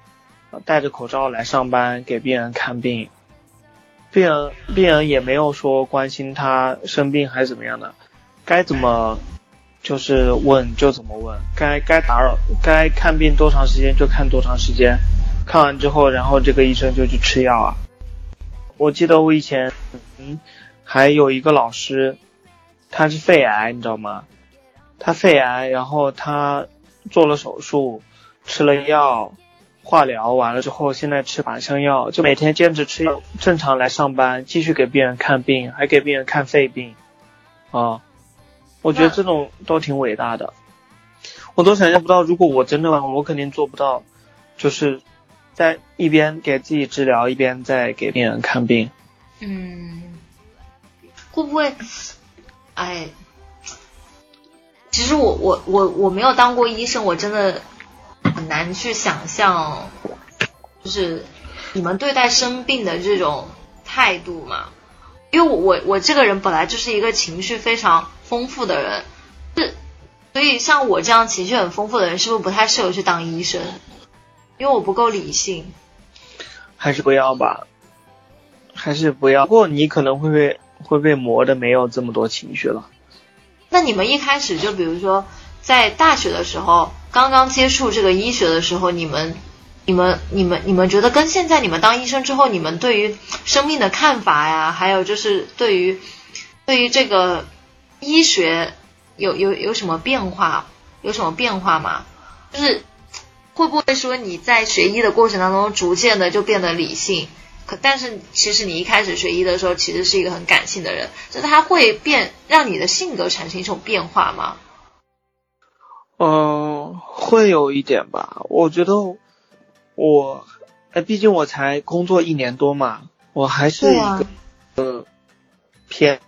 戴着口罩来上班给病人看病。病人病人也没有说关心他生病还是怎么样的，该怎么就是问就怎么问，该该打扰该看病多长时间就看多长时间，看完之后然后这个医生就去吃药啊。我记得我以前嗯还有一个老师，他是肺癌你知道吗？他肺癌然后他做了手术，吃了药。化疗完了之后，现在吃靶向药，就每天坚持吃药，正常来上班，继续给病人看病，还给病人看肺病，啊，我觉得这种都挺伟大的，我都想象不到，如果我真的我肯定做不到，就是在一边给自己治疗，一边在给病人看病。嗯，会不会？哎，其实我我我我没有当过医生，我真的。很难去想象，就是你们对待生病的这种态度嘛？因为我我这个人本来就是一个情绪非常丰富的人，是，所以像我这样情绪很丰富的人，是不是不太适合去当医生？因为我不够理性。还是不要吧，还是不要。不过你可能会被会被磨的没有这么多情绪了。那你们一开始就比如说在大学的时候。刚刚接触这个医学的时候，你们、你们、你们、你们觉得跟现在你们当医生之后，你们对于生命的看法呀，还有就是对于对于这个医学有有有什么变化？有什么变化吗？就是会不会说你在学医的过程当中，逐渐的就变得理性？可但是其实你一开始学医的时候，其实是一个很感性的人，就他会变，让你的性格产生一种变化吗？嗯，会有一点吧。我觉得我，哎，毕竟我才工作一年多嘛，我还是一个呃偏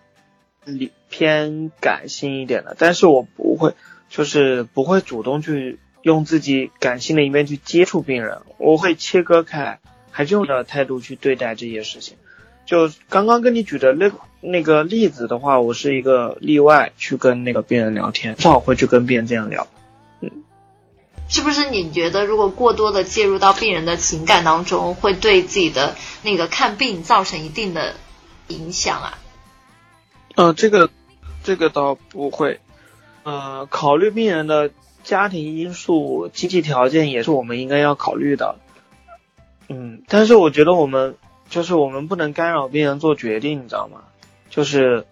理偏感性一点的。但是我不会，就是不会主动去用自己感性的一面去接触病人，我会切割开，还是用的态度去对待这些事情。就刚刚跟你举的那那个例子的话，我是一个例外，去跟那个病人聊天，正好会去跟病人这样聊。嗯是不是你觉得，如果过多的介入到病人的情感当中，会对自己的那个看病造成一定的影响啊？呃，这个这个倒不会。呃，考虑病人的家庭因素、经济条件也是我们应该要考虑的。嗯，但是我觉得我们就是我们不能干扰病人做决定，你知道吗？就是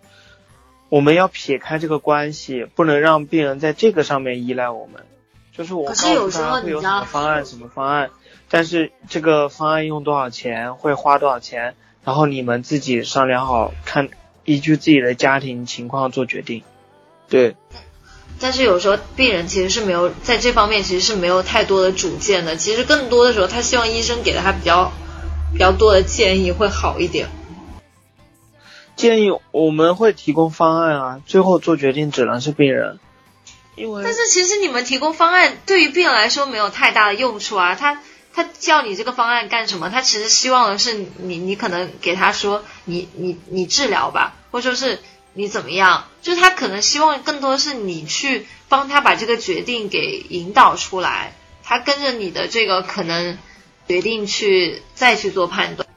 我们要撇开这个关系，不能让病人在这个上面依赖我们。就是我告可是有诉他时候会有什么方案什么方案，但是这个方案用多少钱，会花多少钱，然后你们自己商量好，看依据自己的家庭情况做决定。对，但是有时候病人其实是没有在这方面其实是没有太多的主见的，其实更多的时候他希望医生给了他比较比较多的建议会好一点。建议我们会提供方案啊，最后做决定只能是病人，因为但是其实你们提供方案对于病人来说没有太大的用处啊，他他叫你这个方案干什么？他其实希望的是你你可能给他说你你你治疗吧，或者说是你怎么样，就是他可能希望更多是你去帮他把这个决定给引导出来，他跟着你的这个可能决定去再去做判断。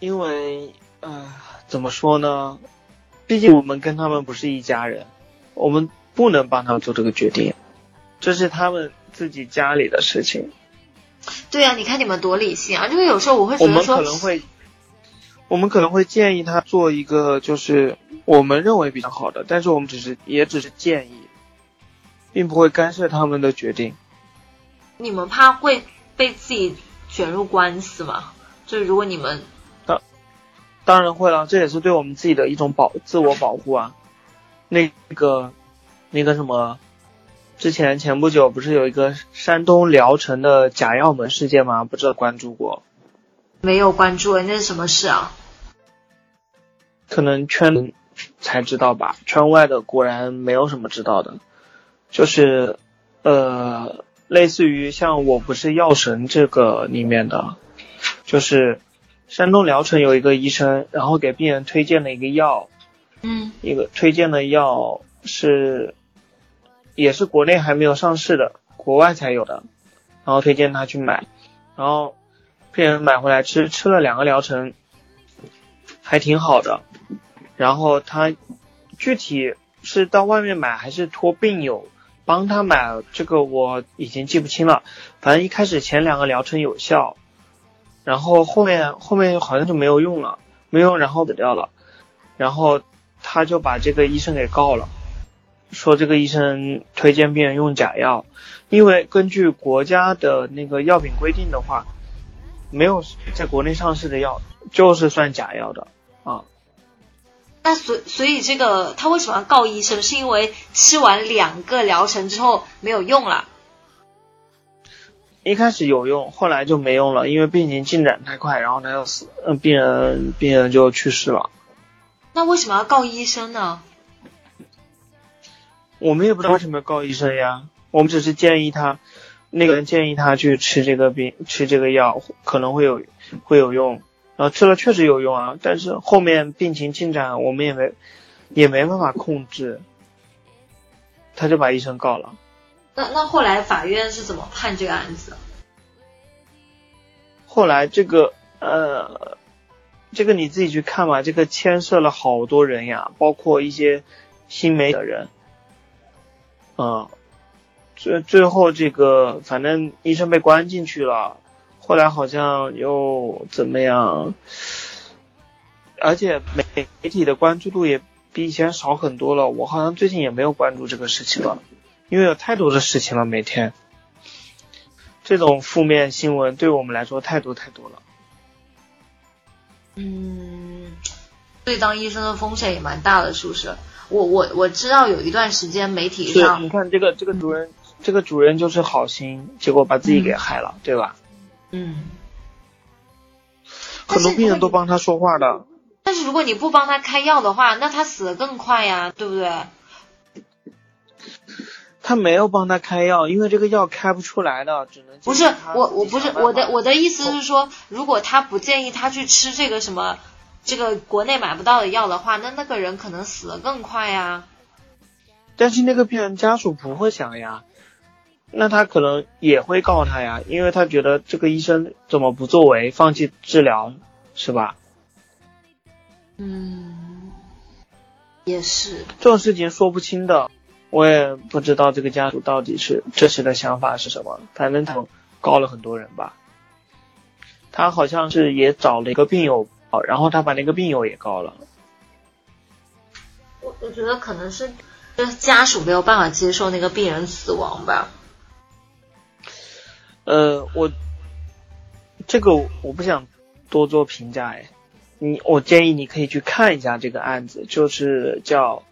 因为呃怎么说呢，毕竟我们跟他们不是一家人，我们不能帮他们做这个决定，这是他们自己家里的事情。对啊，你看你们多理性啊！就是有时候我会觉我们得说，可能会，我们可能会建议他做一个就是我们认为比较好的，但是我们只是也只是建议，并不会干涉他们的决定。你们怕会被自己卷入官司吗？就是如果你们当当然会了，这也是对我们自己的一种保自我保护啊。那个那个什么，之前前不久不是有一个山东聊城的假药门事件吗？不知道关注过？没有关注，那是什么事啊？可能圈才知道吧，圈外的果然没有什么知道的。就是呃，类似于像我不是药神这个里面的，就是山东聊城有一个医生，然后给病人推荐了一个药，嗯。一个推荐的药是也是国内还没有上市的，国外才有的，然后推荐他去买，然后病人买回来吃，吃了两个疗程，还挺好的，然后他具体是到外面买还是托病友帮他买，这个我已经记不清了，反正一开始前两个疗程有效，然后后面后面好像就没有用了，没用然后死掉了，然后他就把这个医生给告了，说这个医生推荐病人用假药，因为根据国家的那个药品规定的话，没有在国内上市的药就是算假药的啊。那所所以这个他为什么要告医生？是因为吃完两个疗程之后没有用了。一开始有用，后来就没用了，因为病情进展太快，然后他就死，嗯，病人病人就去世了。那为什么要告医生呢？我们也不知道为什么要告医生呀，我们只是建议他，那个人建议他去吃这个病，吃这个药可能会有会有用，然后吃了确实有用啊，但是后面病情进展我们也没也没办法控制，他就把医生告了。那那后来法院是怎么判这个案子？后来这个呃，这个你自己去看吧，这个牵涉了好多人呀，包括一些新媒体的人，嗯，最最后这个反正医生被关进去了，后来好像又怎么样，而且媒媒体的关注度也比以前少很多了，我好像最近也没有关注这个事情了，因为有太多的事情了，每天。这种负面新闻对我们来说太多太多了。嗯，所以当医生的风险也蛮大的，是不是？我我我知道有一段时间媒体，上你看这个这个主任，这个主任就是好心，结果把自己给害了，对吧？嗯，很多病人都帮他说话的。但是如果你不帮他开药的话，那他死的更快呀，对不对？他没有帮他开药，因为这个药开不出来的，只能不是我我不是我的我的意思是说，如果他不建议他去吃这个什么这个国内买不到的药的话，那那个人可能死的更快呀。但是那个病人家属不会想呀，那他可能也会告他呀，因为他觉得这个医生怎么不作为，放弃治疗，是吧？嗯，也是。这种事情说不清的。我也不知道这个家属到底是这时的想法是什么，反正他告了很多人吧。他好像是也找了一个病友，然后他把那个病友也告了。我我觉得可能是就是家属没有办法接受那个病人死亡吧？呃，我这个我不想多做评价哎，你我建议你可以去看一下这个案子，就是叫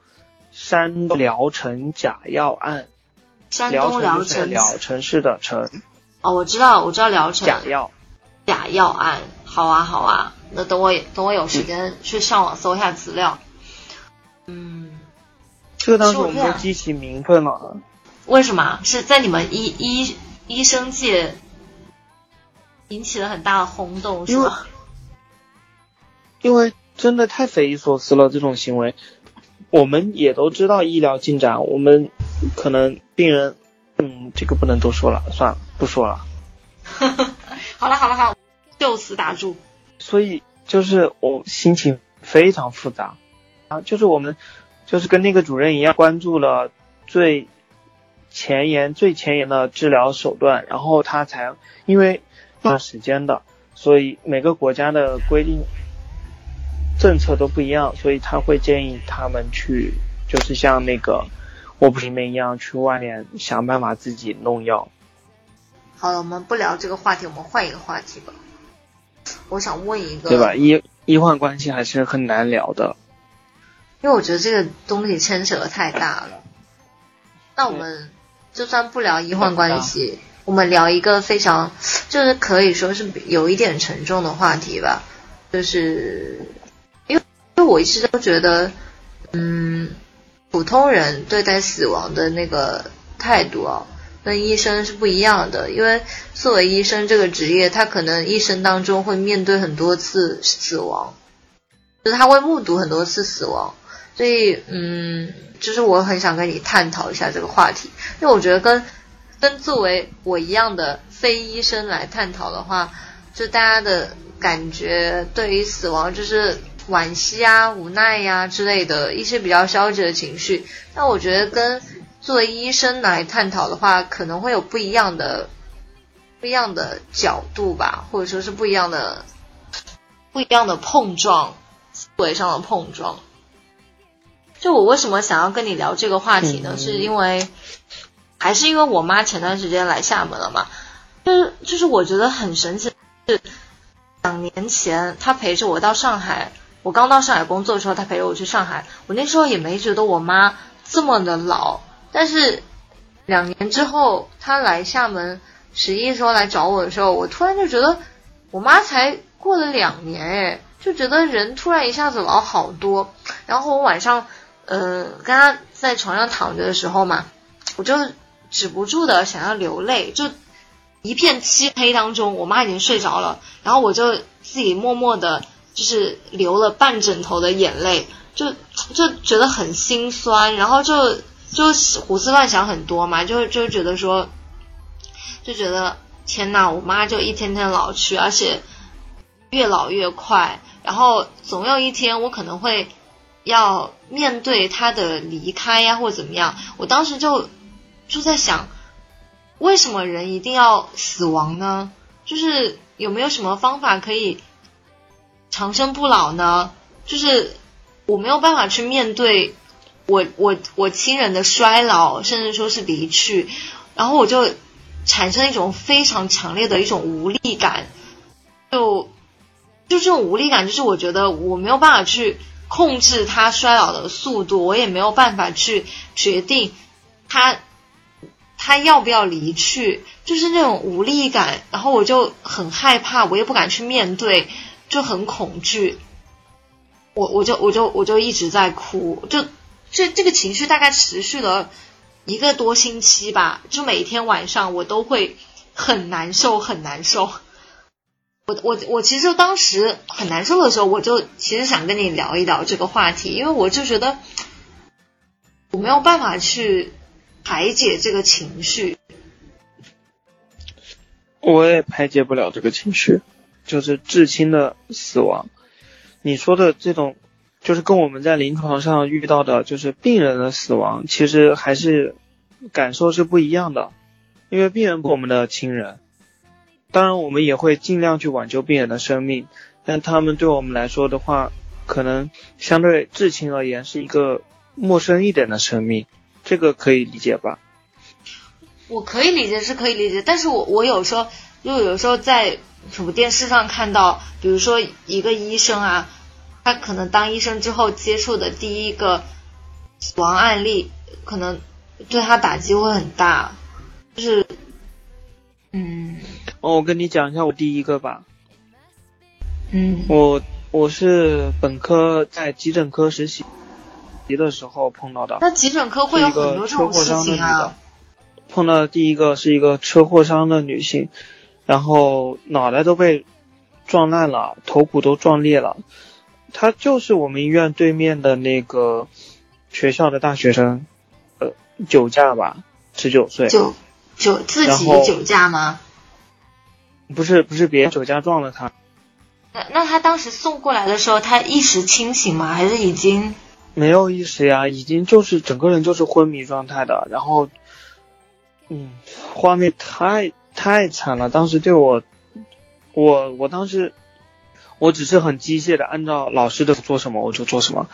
山聊城假药案。山东聊城聊城市的城。哦，我知道，我知道聊城假药。假药案，好啊，好啊，那等我等我有时间去上网搜一下资料。嗯，这个当时我们都激起民愤了。为什么？是在你们医医医生界引起了很大的轰动，是吧？因为真的太匪夷所思了，这种行为。我们也都知道医疗进展，我们可能病人，嗯，这个不能多说了，算了，不说了。好了好了好，就此打住。所以就是我心情非常复杂啊，就是我们就是跟那个主任一样，关注了最前沿、最前沿的治疗手段，然后他才因为花时间的，所以每个国家的规定政策都不一样，所以他会建议他们去，就是像那个卧铺里面一样，去外面想办法自己弄药。好了，我们不聊这个话题，我们换一个话题吧。我想问一个，对吧？医医患关系还是很难聊的，因为我觉得这个东西牵扯的太大了。那我们就算不聊医患关系，我们聊一个非常就是可以说是有一点沉重的话题吧。就是因为因为我一直都觉得，嗯，普通人对待死亡的那个态度啊。跟医生是不一样的，因为作为医生这个职业，他可能一生当中会面对很多次死亡，就是他会目睹很多次死亡，所以嗯，就是我很想跟你探讨一下这个话题，因为我觉得跟跟作为我一样的非医生来探讨的话，就大家的感觉对于死亡就是惋惜啊、无奈呀之类的一些比较消极的情绪，那我觉得跟。作为医生来探讨的话，可能会有不一样的、不一样的角度吧，或者说是不一样的、不一样的碰撞，思维上的碰撞。就我为什么想要跟你聊这个话题呢？是因为还是因为我妈前段时间来厦门了嘛？就是就是我觉得很神奇，是两年前她陪着我到上海，我刚到上海工作的时候，她陪着我去上海，我那时候也没觉得我妈这么的老。但是两年之后，她来厦门十一时候来找我的时候，我突然就觉得我妈才过了两年，哎，就觉得人突然一下子老好多。然后我晚上，呃，跟他在床上躺着的时候嘛，我就止不住的想要流泪，就一片漆黑当中，我妈已经睡着了，然后我就自己默默的，就是流了半枕头的眼泪，就就觉得很心酸，然后就。就胡思乱想很多嘛，就就觉得说，就觉得天呐，我妈就一天天老去，而且越老越快，然后总有一天我可能会要面对他的离开呀，或者怎么样。我当时就就在想，为什么人一定要死亡呢？就是有没有什么方法可以长生不老呢？就是我没有办法去面对。我我我亲人的衰老，甚至说是离去，然后我就产生一种非常强烈的一种无力感，就就这种无力感，就是我觉得我没有办法去控制他衰老的速度，我也没有办法去决定他他要不要离去，就是那种无力感，然后我就很害怕，我也不敢去面对，就很恐惧，我我就我就我就一直在哭，就。这这个情绪大概持续了一个多星期吧，就每天晚上我都会很难受，很难受。我我我其实当时很难受的时候，我就其实想跟你聊一聊这个话题，因为我就觉得我没有办法去排解这个情绪。我也排解不了这个情绪，就是至亲的死亡。你说的这种。就是跟我们在临床上遇到的，就是病人的死亡，其实还是感受是不一样的。因为病人不我们的亲人，当然我们也会尽量去挽救病人的生命，但他们对我们来说的话，可能相对至亲而言是一个陌生一点的生命，这个可以理解吧？我可以理解是可以理解，但是我我有时候就有时候在什么电视上看到，比如说一个医生啊，他可能当医生之后接触的第一个死亡案例，可能对他打击会很大，就是嗯，哦，我跟你讲一下我第一个吧，嗯，我我是本科在急诊科实习的时候碰到的，那急诊科会有很多这种事情啊。碰到的第一个是一个车祸伤的女性，然后脑袋都被撞烂了，头骨都撞裂了。她就是我们医院对面的那个学校的大学生，呃，酒驾吧，十九岁。酒酒自己酒驾吗？不是不是，别人酒驾撞了他。那那他当时送过来的时候，他意识清醒吗？还是已经没有意识呀？已经就是整个人就是昏迷状态的，然后。嗯，画面太太惨了。当时对我，我我当时，我只是很机械的按照老师的做什么我就做什么。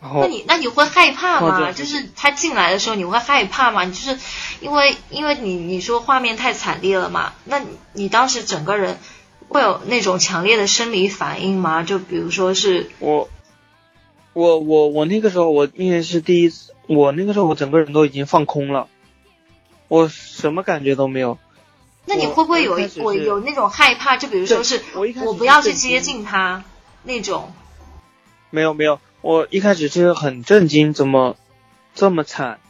然后，那你那你会害怕吗？就是他进来的时候你会害怕吗？就是因为因为你你说画面太惨烈了嘛？那你当时整个人会有那种强烈的生理反应吗？就比如说是我，我我我那个时候我因为是第一次，我那个时候我整个人都已经放空了。我什么感觉都没有。那你会不会有我有那种害怕？就比如说是我不要去接近他那种。没有没有，我一开始是很震惊，怎么这么惨？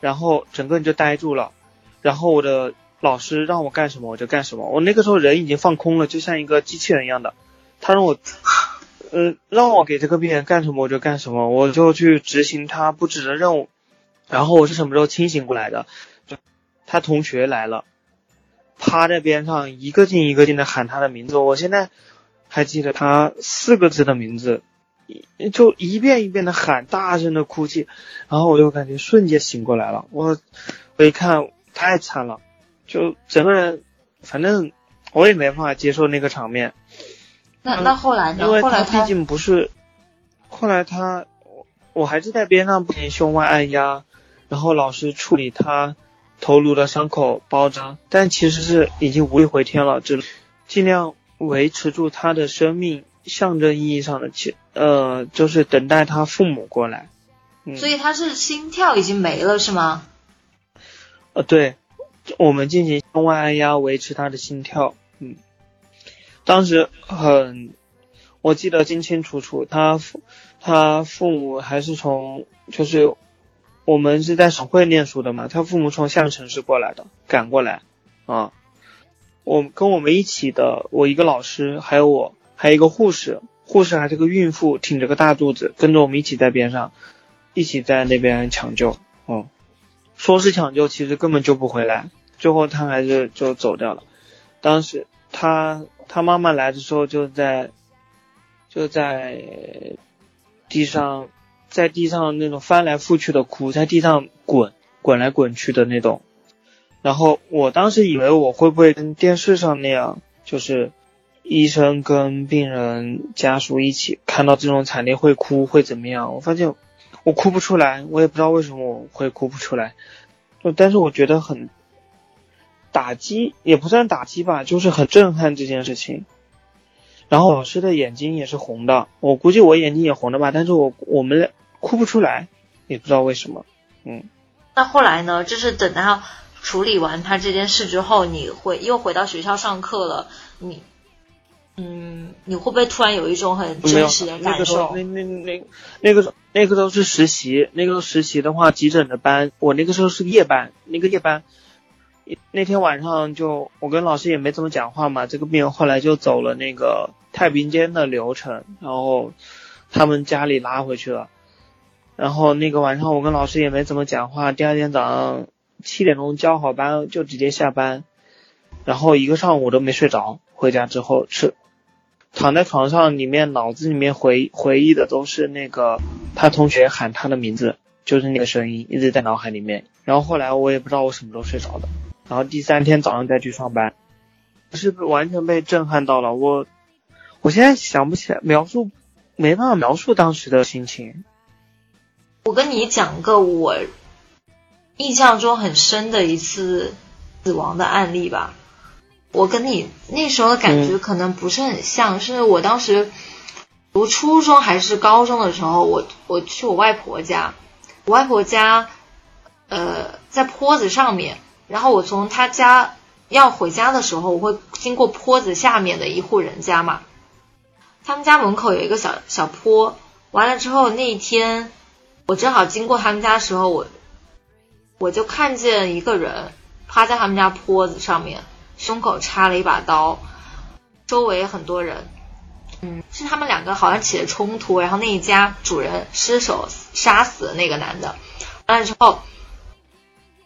然后整个人就呆住了。然后我的老师让我干什么我就干什么。我那个时候人已经放空了，就像一个机器人一样的。他让我，呃，让我给这个病人干什么我就干什么，我就去执行他布置的任务。然后我是什么时候清醒过来的？他同学来了，趴在边上一个劲一个劲的喊他的名字，我现在还记得他四个字的名字，就一遍一遍的喊，大声的哭泣，然后我就感觉瞬间醒过来了。我我一看太惨了，就整个人，反正我也没办法接受那个场面。那那后来呢？因为他毕竟不是，后来他我我还是在边上不停胸外按压，然后老师处理他。头颅的伤口包扎，但其实是已经无力回天了，只尽量维持住他的生命，象征意义上的，去呃就是等待他父母过来。所以他是心跳已经没了是吗？呃，对，我们进行胸外按压维持他的心跳。嗯，当时很，我记得清清楚楚，他父他父母还是从就是。我们是在省会念书的嘛，他父母从下城市过来的，赶过来，啊，我跟我们一起的，我一个老师，还有我，还有一个护士，护士还是个孕妇，挺着个大肚子，跟着我们一起在边上，一起在那边抢救，哦，说是抢救，其实根本救不回来，最后他还是就走掉了。当时他他妈妈来的时候就在就在地上。在地上那种翻来覆去的哭，在地上滚滚来滚去的那种。然后我当时以为我会不会跟电视上那样，就是医生跟病人家属一起看到这种惨烈会哭会怎么样？我发现我哭不出来，我也不知道为什么我会哭不出来。就但是我觉得很打击，也不算打击吧，就是很震撼这件事情。然后老师的眼睛也是红的，我估计我眼睛也红的吧，但是我我们。哭不出来，也不知道为什么。嗯，那后来呢？就是等到处理完他这件事之后，你会又回到学校上课了。你，嗯，你会不会突然有一种很真实的感受？那那那那个那个时候是实习，那个实习的话，急诊的班，我那个时候是夜班。那个夜班，那天晚上就我跟老师也没怎么讲话嘛。这个病人后来就走了那个太平间的流程，然后他们家里拉回去了。然后那个晚上我跟老师也没怎么讲话，第二天早上七点钟交好班就直接下班，然后一个上午都没睡着。回家之后是躺在床上，里面脑子里面回回忆的都是那个他同学喊他的名字，就是那个声音一直在脑海里面。然后后来我也不知道我什么时候睡着的。然后第三天早上再去上班，是完全被震撼到了。我我现在想不起来描述，没办法描述当时的心情。我跟你讲个我印象中很深的一次死亡的案例吧。我跟你那时候的感觉可能不是很像，是我当时读初中还是高中的时候，我我去我外婆家，我外婆家呃在坡子上面，然后我从她家要回家的时候，我会经过坡子下面的一户人家嘛，他们家门口有一个小小坡，完了之后那一天我正好经过他们家的时候，我我就看见一个人趴在他们家坡子上面。胸口插了一把刀，周围很多人，嗯，是他们两个好像起了冲突，然后那一家主人失手杀死了那个男的，完了之后，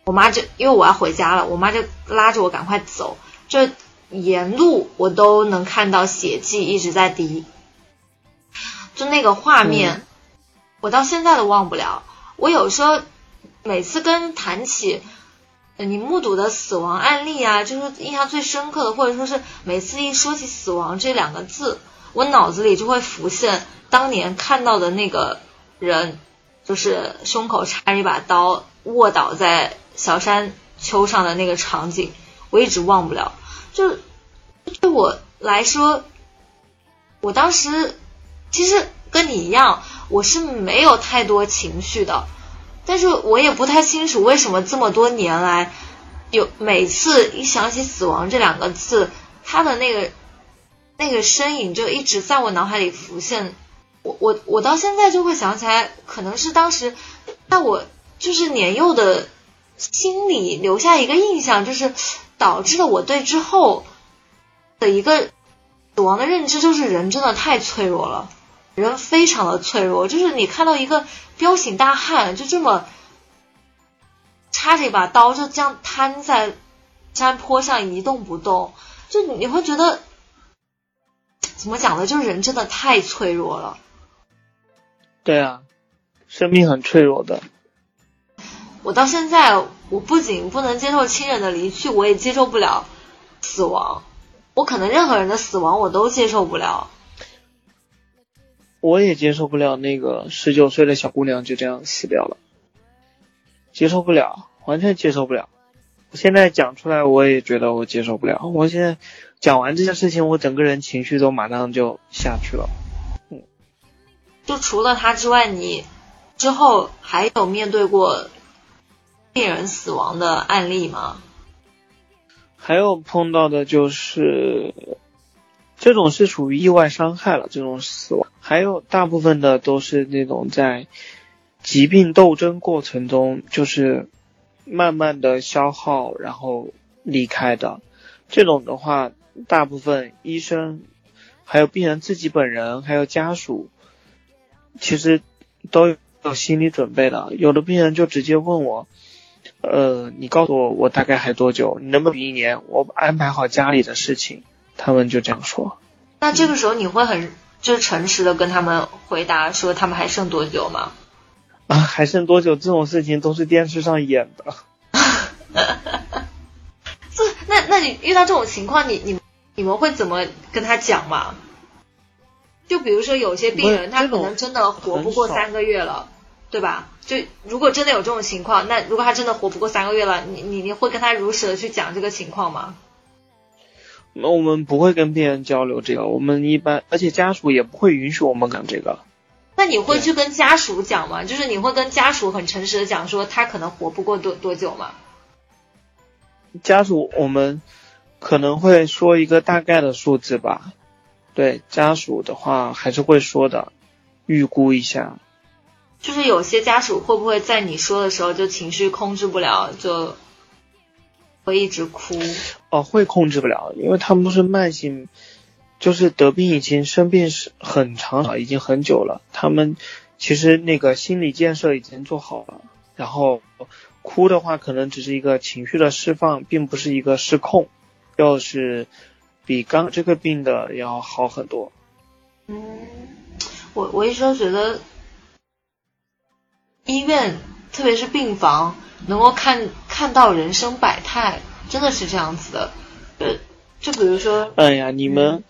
我妈就因为我要回家了，我妈就拉着我赶快走，就沿路我都能看到血迹一直在滴，就那个画面，我到现在都忘不了。我有时候每次跟谈起。你目睹的死亡案例啊，就是印象最深刻的，或者说是每次一说起死亡这两个字，我脑子里就会浮现当年看到的那个人，就是胸口插着一把刀，卧倒在小山丘上的那个场景，我一直忘不了。就对我来说，我当时其实跟你一样，我是没有太多情绪的。但是我也不太清楚为什么这么多年来，有每次一想起死亡这两个字，他的那个那个身影就一直在我脑海里浮现。我我我到现在就会想起来，可能是当时在我就是年幼的心里留下一个印象，就是导致了我对之后的一个死亡的认知，就是人真的太脆弱了。人非常的脆弱，就是你看到一个彪形大汉就这么插着一把刀，就这样瘫在山坡上一动不动，就你会觉得怎么讲呢？就是人真的太脆弱了。对啊，生命很脆弱的。我到现在，我不仅不能接受亲人的离去，我也接受不了死亡。我可能任何人的死亡我都接受不了。我也接受不了那个十九岁的小姑娘就这样死掉了，接受不了，完全接受不了。我现在讲出来，我也觉得我接受不了。我现在讲完这件事情，我整个人情绪都马上就下去了。嗯，就除了他之外，你之后还有面对过病人死亡的案例吗？还有碰到的就是。这种是属于意外伤害了，这种死亡，还有大部分的都是那种在疾病斗争过程中，就是慢慢的消耗然后离开的。这种的话，大部分医生还有病人自己本人还有家属，其实都有心理准备的。有的病人就直接问我，呃，你告诉我我大概还多久？你能不能一年？我安排好家里的事情。他们就这样说，那这个时候你会很就是诚实的跟他们回答说他们还剩多久吗？啊，还剩多久？这种事情都是电视上演的。这那那你遇到这种情况，你你你们会怎么跟他讲嘛？就比如说有些病人他可能真的活不过三个月了，对吧？就如果真的有这种情况，那如果他真的活不过三个月了，你你你会跟他如实的去讲这个情况吗？那我们不会跟病人交流这个，我们一般，而且家属也不会允许我们讲这个。那你会去跟家属讲吗？就是你会跟家属很诚实的讲说他可能活不过多多久吗？家属我们可能会说一个大概的数字吧。对家属的话还是会说的，预估一下。就是有些家属会不会在你说的时候就情绪控制不了就？会一直哭哦，会控制不了，因为他们都是慢性，就是得病已经生病是很长了，已经很久了。他们其实那个心理建设已经做好了，然后哭的话可能只是一个情绪的释放，并不是一个失控，要是比刚这个病的要好很多。嗯，我我一直都觉得医院，特别是病房。能够看看到人生百态，真的是这样子的。呃，就比如说，哎呀，你们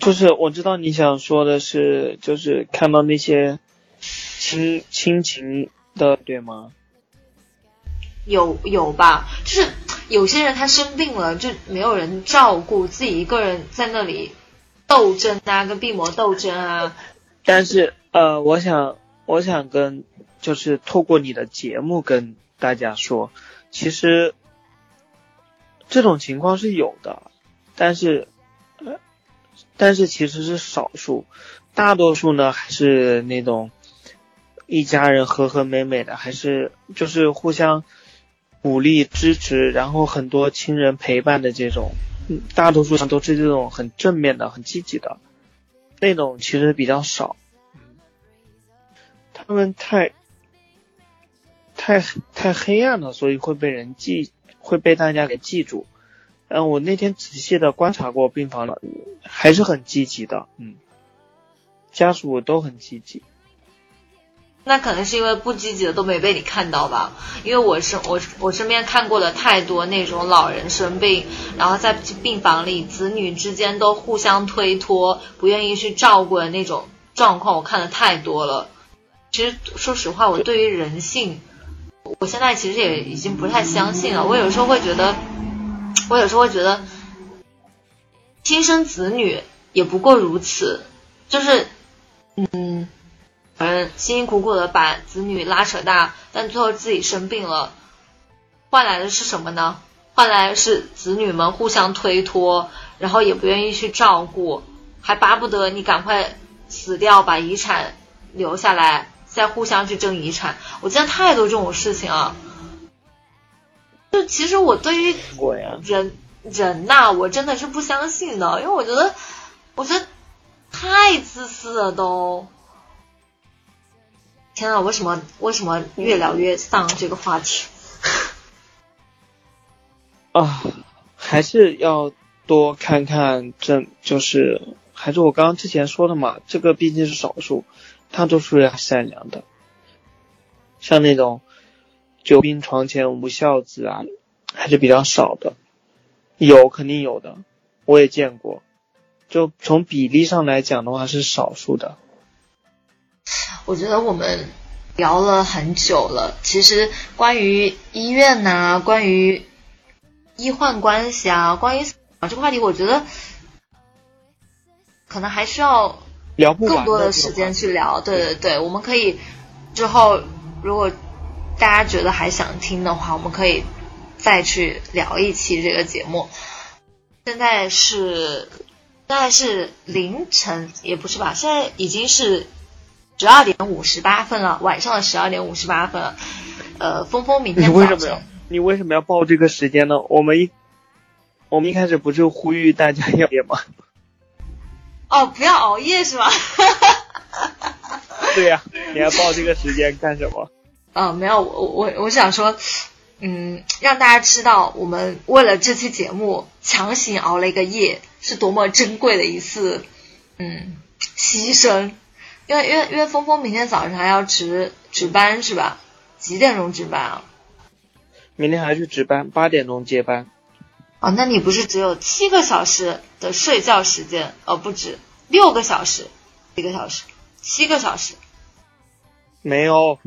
就是我知道你想说的是，就是看到那些亲亲情的，对吗？有有吧，就是有些人他生病了，就没有人照顾，自己一个人在那里斗争啊，跟病魔斗争啊。但是呃，我想我想跟就是透过你的节目跟大家说，其实这种情况是有的，但是呃，但是其实是少数，大多数呢还是那种一家人和和美美的，还是就是互相。鼓励支持，然后很多亲人陪伴的这种，大多数上都是这种很正面的、很积极的，那种其实比较少。他们太太太黑暗了，所以会被人记，会被大家给记住。嗯，我那天仔细的观察过病房了，还是很积极的。嗯，家属都很积极。那可能是因为不积极的都没被你看到吧？因为我是我我身边看过的太多那种老人生病，然后在病房里子女之间都互相推脱，不愿意去照顾的那种状况，我看的太多了。其实说实话，我对于人性，我现在其实也已经不太相信了。我有时候会觉得，我有时候会觉得，亲生子女也不过如此，就是嗯。反正辛辛苦苦的把子女拉扯大，但最后自己生病了，换来的是什么呢？换来是子女们互相推脱，然后也不愿意去照顾，还巴不得你赶快死掉，把遗产留下来，再互相去争遗产。我见太多这种事情啊！就其实我对于人人呐，我真的是不相信的，因为我觉得，我觉得太自私了都。天呐，为什么为什么越聊越丧这个话题？啊，还是要多看看，这就是还是我刚刚之前说的嘛，这个毕竟是少数，大多数人善良的，像那种久病床前无孝子啊，还是比较少的，有肯定有的，我也见过，就从比例上来讲的话是少数的。我觉得我们聊了很久了，其实关于医院呐，关于医患关系啊，关于啊这个话题，我觉得可能还需要聊不更多的时间去聊。对对对，我们可以之后如果大家觉得还想听的话，我们可以再去聊一期这个节目。现在是现在是凌晨，也不是吧？现在已经是。十二点五十八分了，晚上的十二点五十八分。呃，峰峰明天。你为什么要？你为什么要报这个时间呢？我们一我们一开始不是呼吁大家要点吗？哦，不要熬夜是吧？对呀，你要报这个时间干什么？啊，没有，我我我想说，嗯，让大家知道我们为了这期节目强行熬了一个夜，是多么珍贵的一次嗯牺牲。因为因为因为峰峰明天早上还要值值班是吧？几点钟值班啊？明天还去值班，八点钟接班。哦，那你不是只有七个小时的睡觉时间？哦，不止，六个小时，一个小时，七个小时。没有，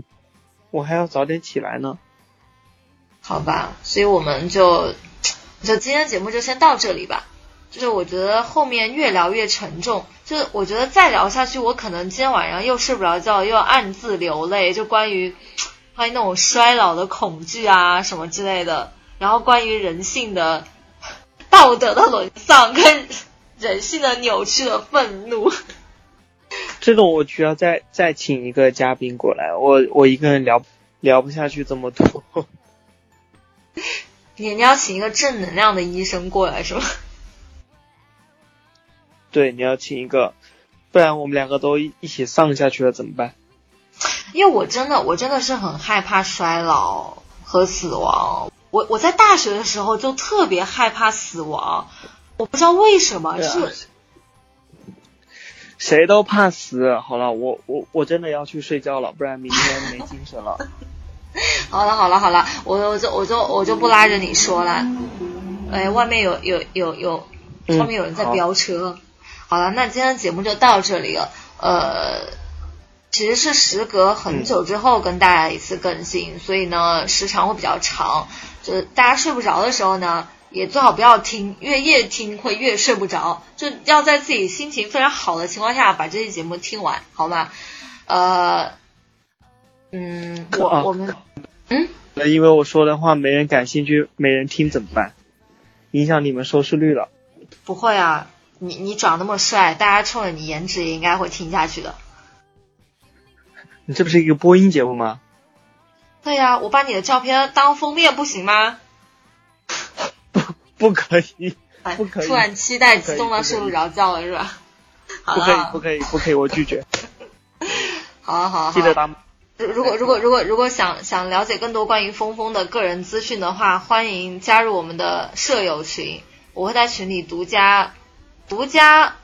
我还要早点起来呢。好吧，所以我们就就今天节目就先到这里吧。就是我觉得后面越聊越沉重，就是我觉得再聊下去，我可能今天晚上又睡不着觉，又要暗自流泪。就关于关于那种衰老的恐惧啊什么之类的，然后关于人性的道德的沦丧跟人性的扭曲的愤怒，这种我需要再再请一个嘉宾过来，我我一个人聊聊不下去这么多。你你要请一个正能量的医生过来是吗？对，你要请一个，不然我们两个都一起丧下去了怎么办？因为我真的，我真的是很害怕衰老和死亡。我我在大学的时候就特别害怕死亡，我不知道为什么是。谁都怕死。好了，我我我真的要去睡觉了，不然明天没精神了。好了好了好了，我我就我就我就不拉着你说了。哎，外面有有有有，外面有人在飙车。好了，那今天的节目就到这里了。呃，其实是时隔很久之后跟大家一次更新，所以呢时长会比较长。就是大家睡不着的时候呢，也最好不要听，越夜听会越睡不着。就要在自己心情非常好的情况下把这期节目听完，好吗？呃，嗯，我我们嗯，那因为我说的话没人感兴趣，没人听怎么办？影响你们收视率了？不会啊，你你长那么帅，大家冲着你颜值也应该会听下去的。你这不是一个播音节目吗？对呀，我把你的照片当封面不行吗？不，不可以，不可以。突然期待激动到睡不着觉了，是吧？不可以，不可以，不可以，我拒绝。好好好。记得当。如如果如果如果如果想想了解更多关于峰峰的个人资讯的话，欢迎加入我们的舍友群，我会在群里独家独家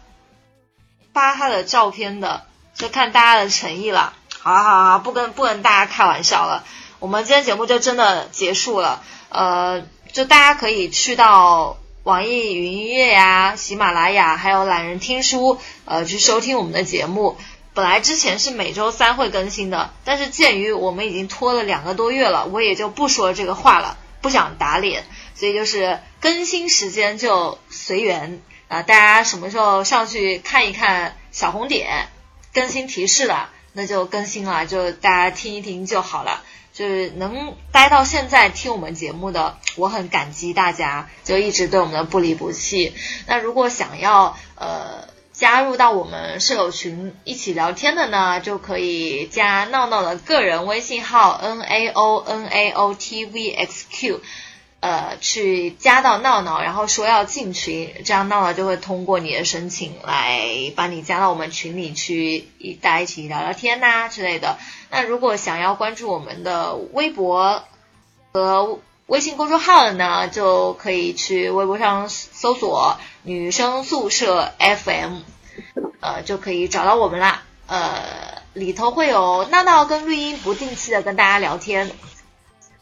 发他的照片的，就看大家的诚意了。好好好，不跟不跟大家开玩笑了。我们今天节目就真的结束了。呃，就大家可以去到网易云音乐呀、喜马拉雅，还有懒人听书，呃，去收听我们的节目。本来之前是每周三会更新的，但是鉴于我们已经拖了两个多月了，我也就不说这个话了，不想打脸。所以就是更新时间就随缘啊，大家什么时候上去看一看小红点更新提示了。那就更新了，就大家听一听就好了。就是能待到现在听我们节目的，我很感激大家，就一直对我们的不离不弃。那如果想要呃加入到我们舍友群一起聊天的呢，就可以加闹闹的个人微信号 n a o n a o t v x q。呃，去加到闹闹，然后说要进群，这样闹闹就会通过你的申请来把你加到我们群里去，一大家一起聊聊天呐之类的。那如果想要关注我们的微博和微信公众号的呢，就可以去微博上搜索“女生宿舍 FM”，呃，就可以找到我们啦。呃，里头会有闹闹跟绿茵不定期的跟大家聊天。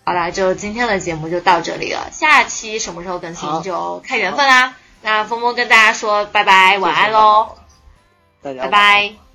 好啦，就今天的节目就到这里了。下期什么时候更新就看缘分啦。那峰峰跟大家说拜拜，晚安喽，大家拜拜。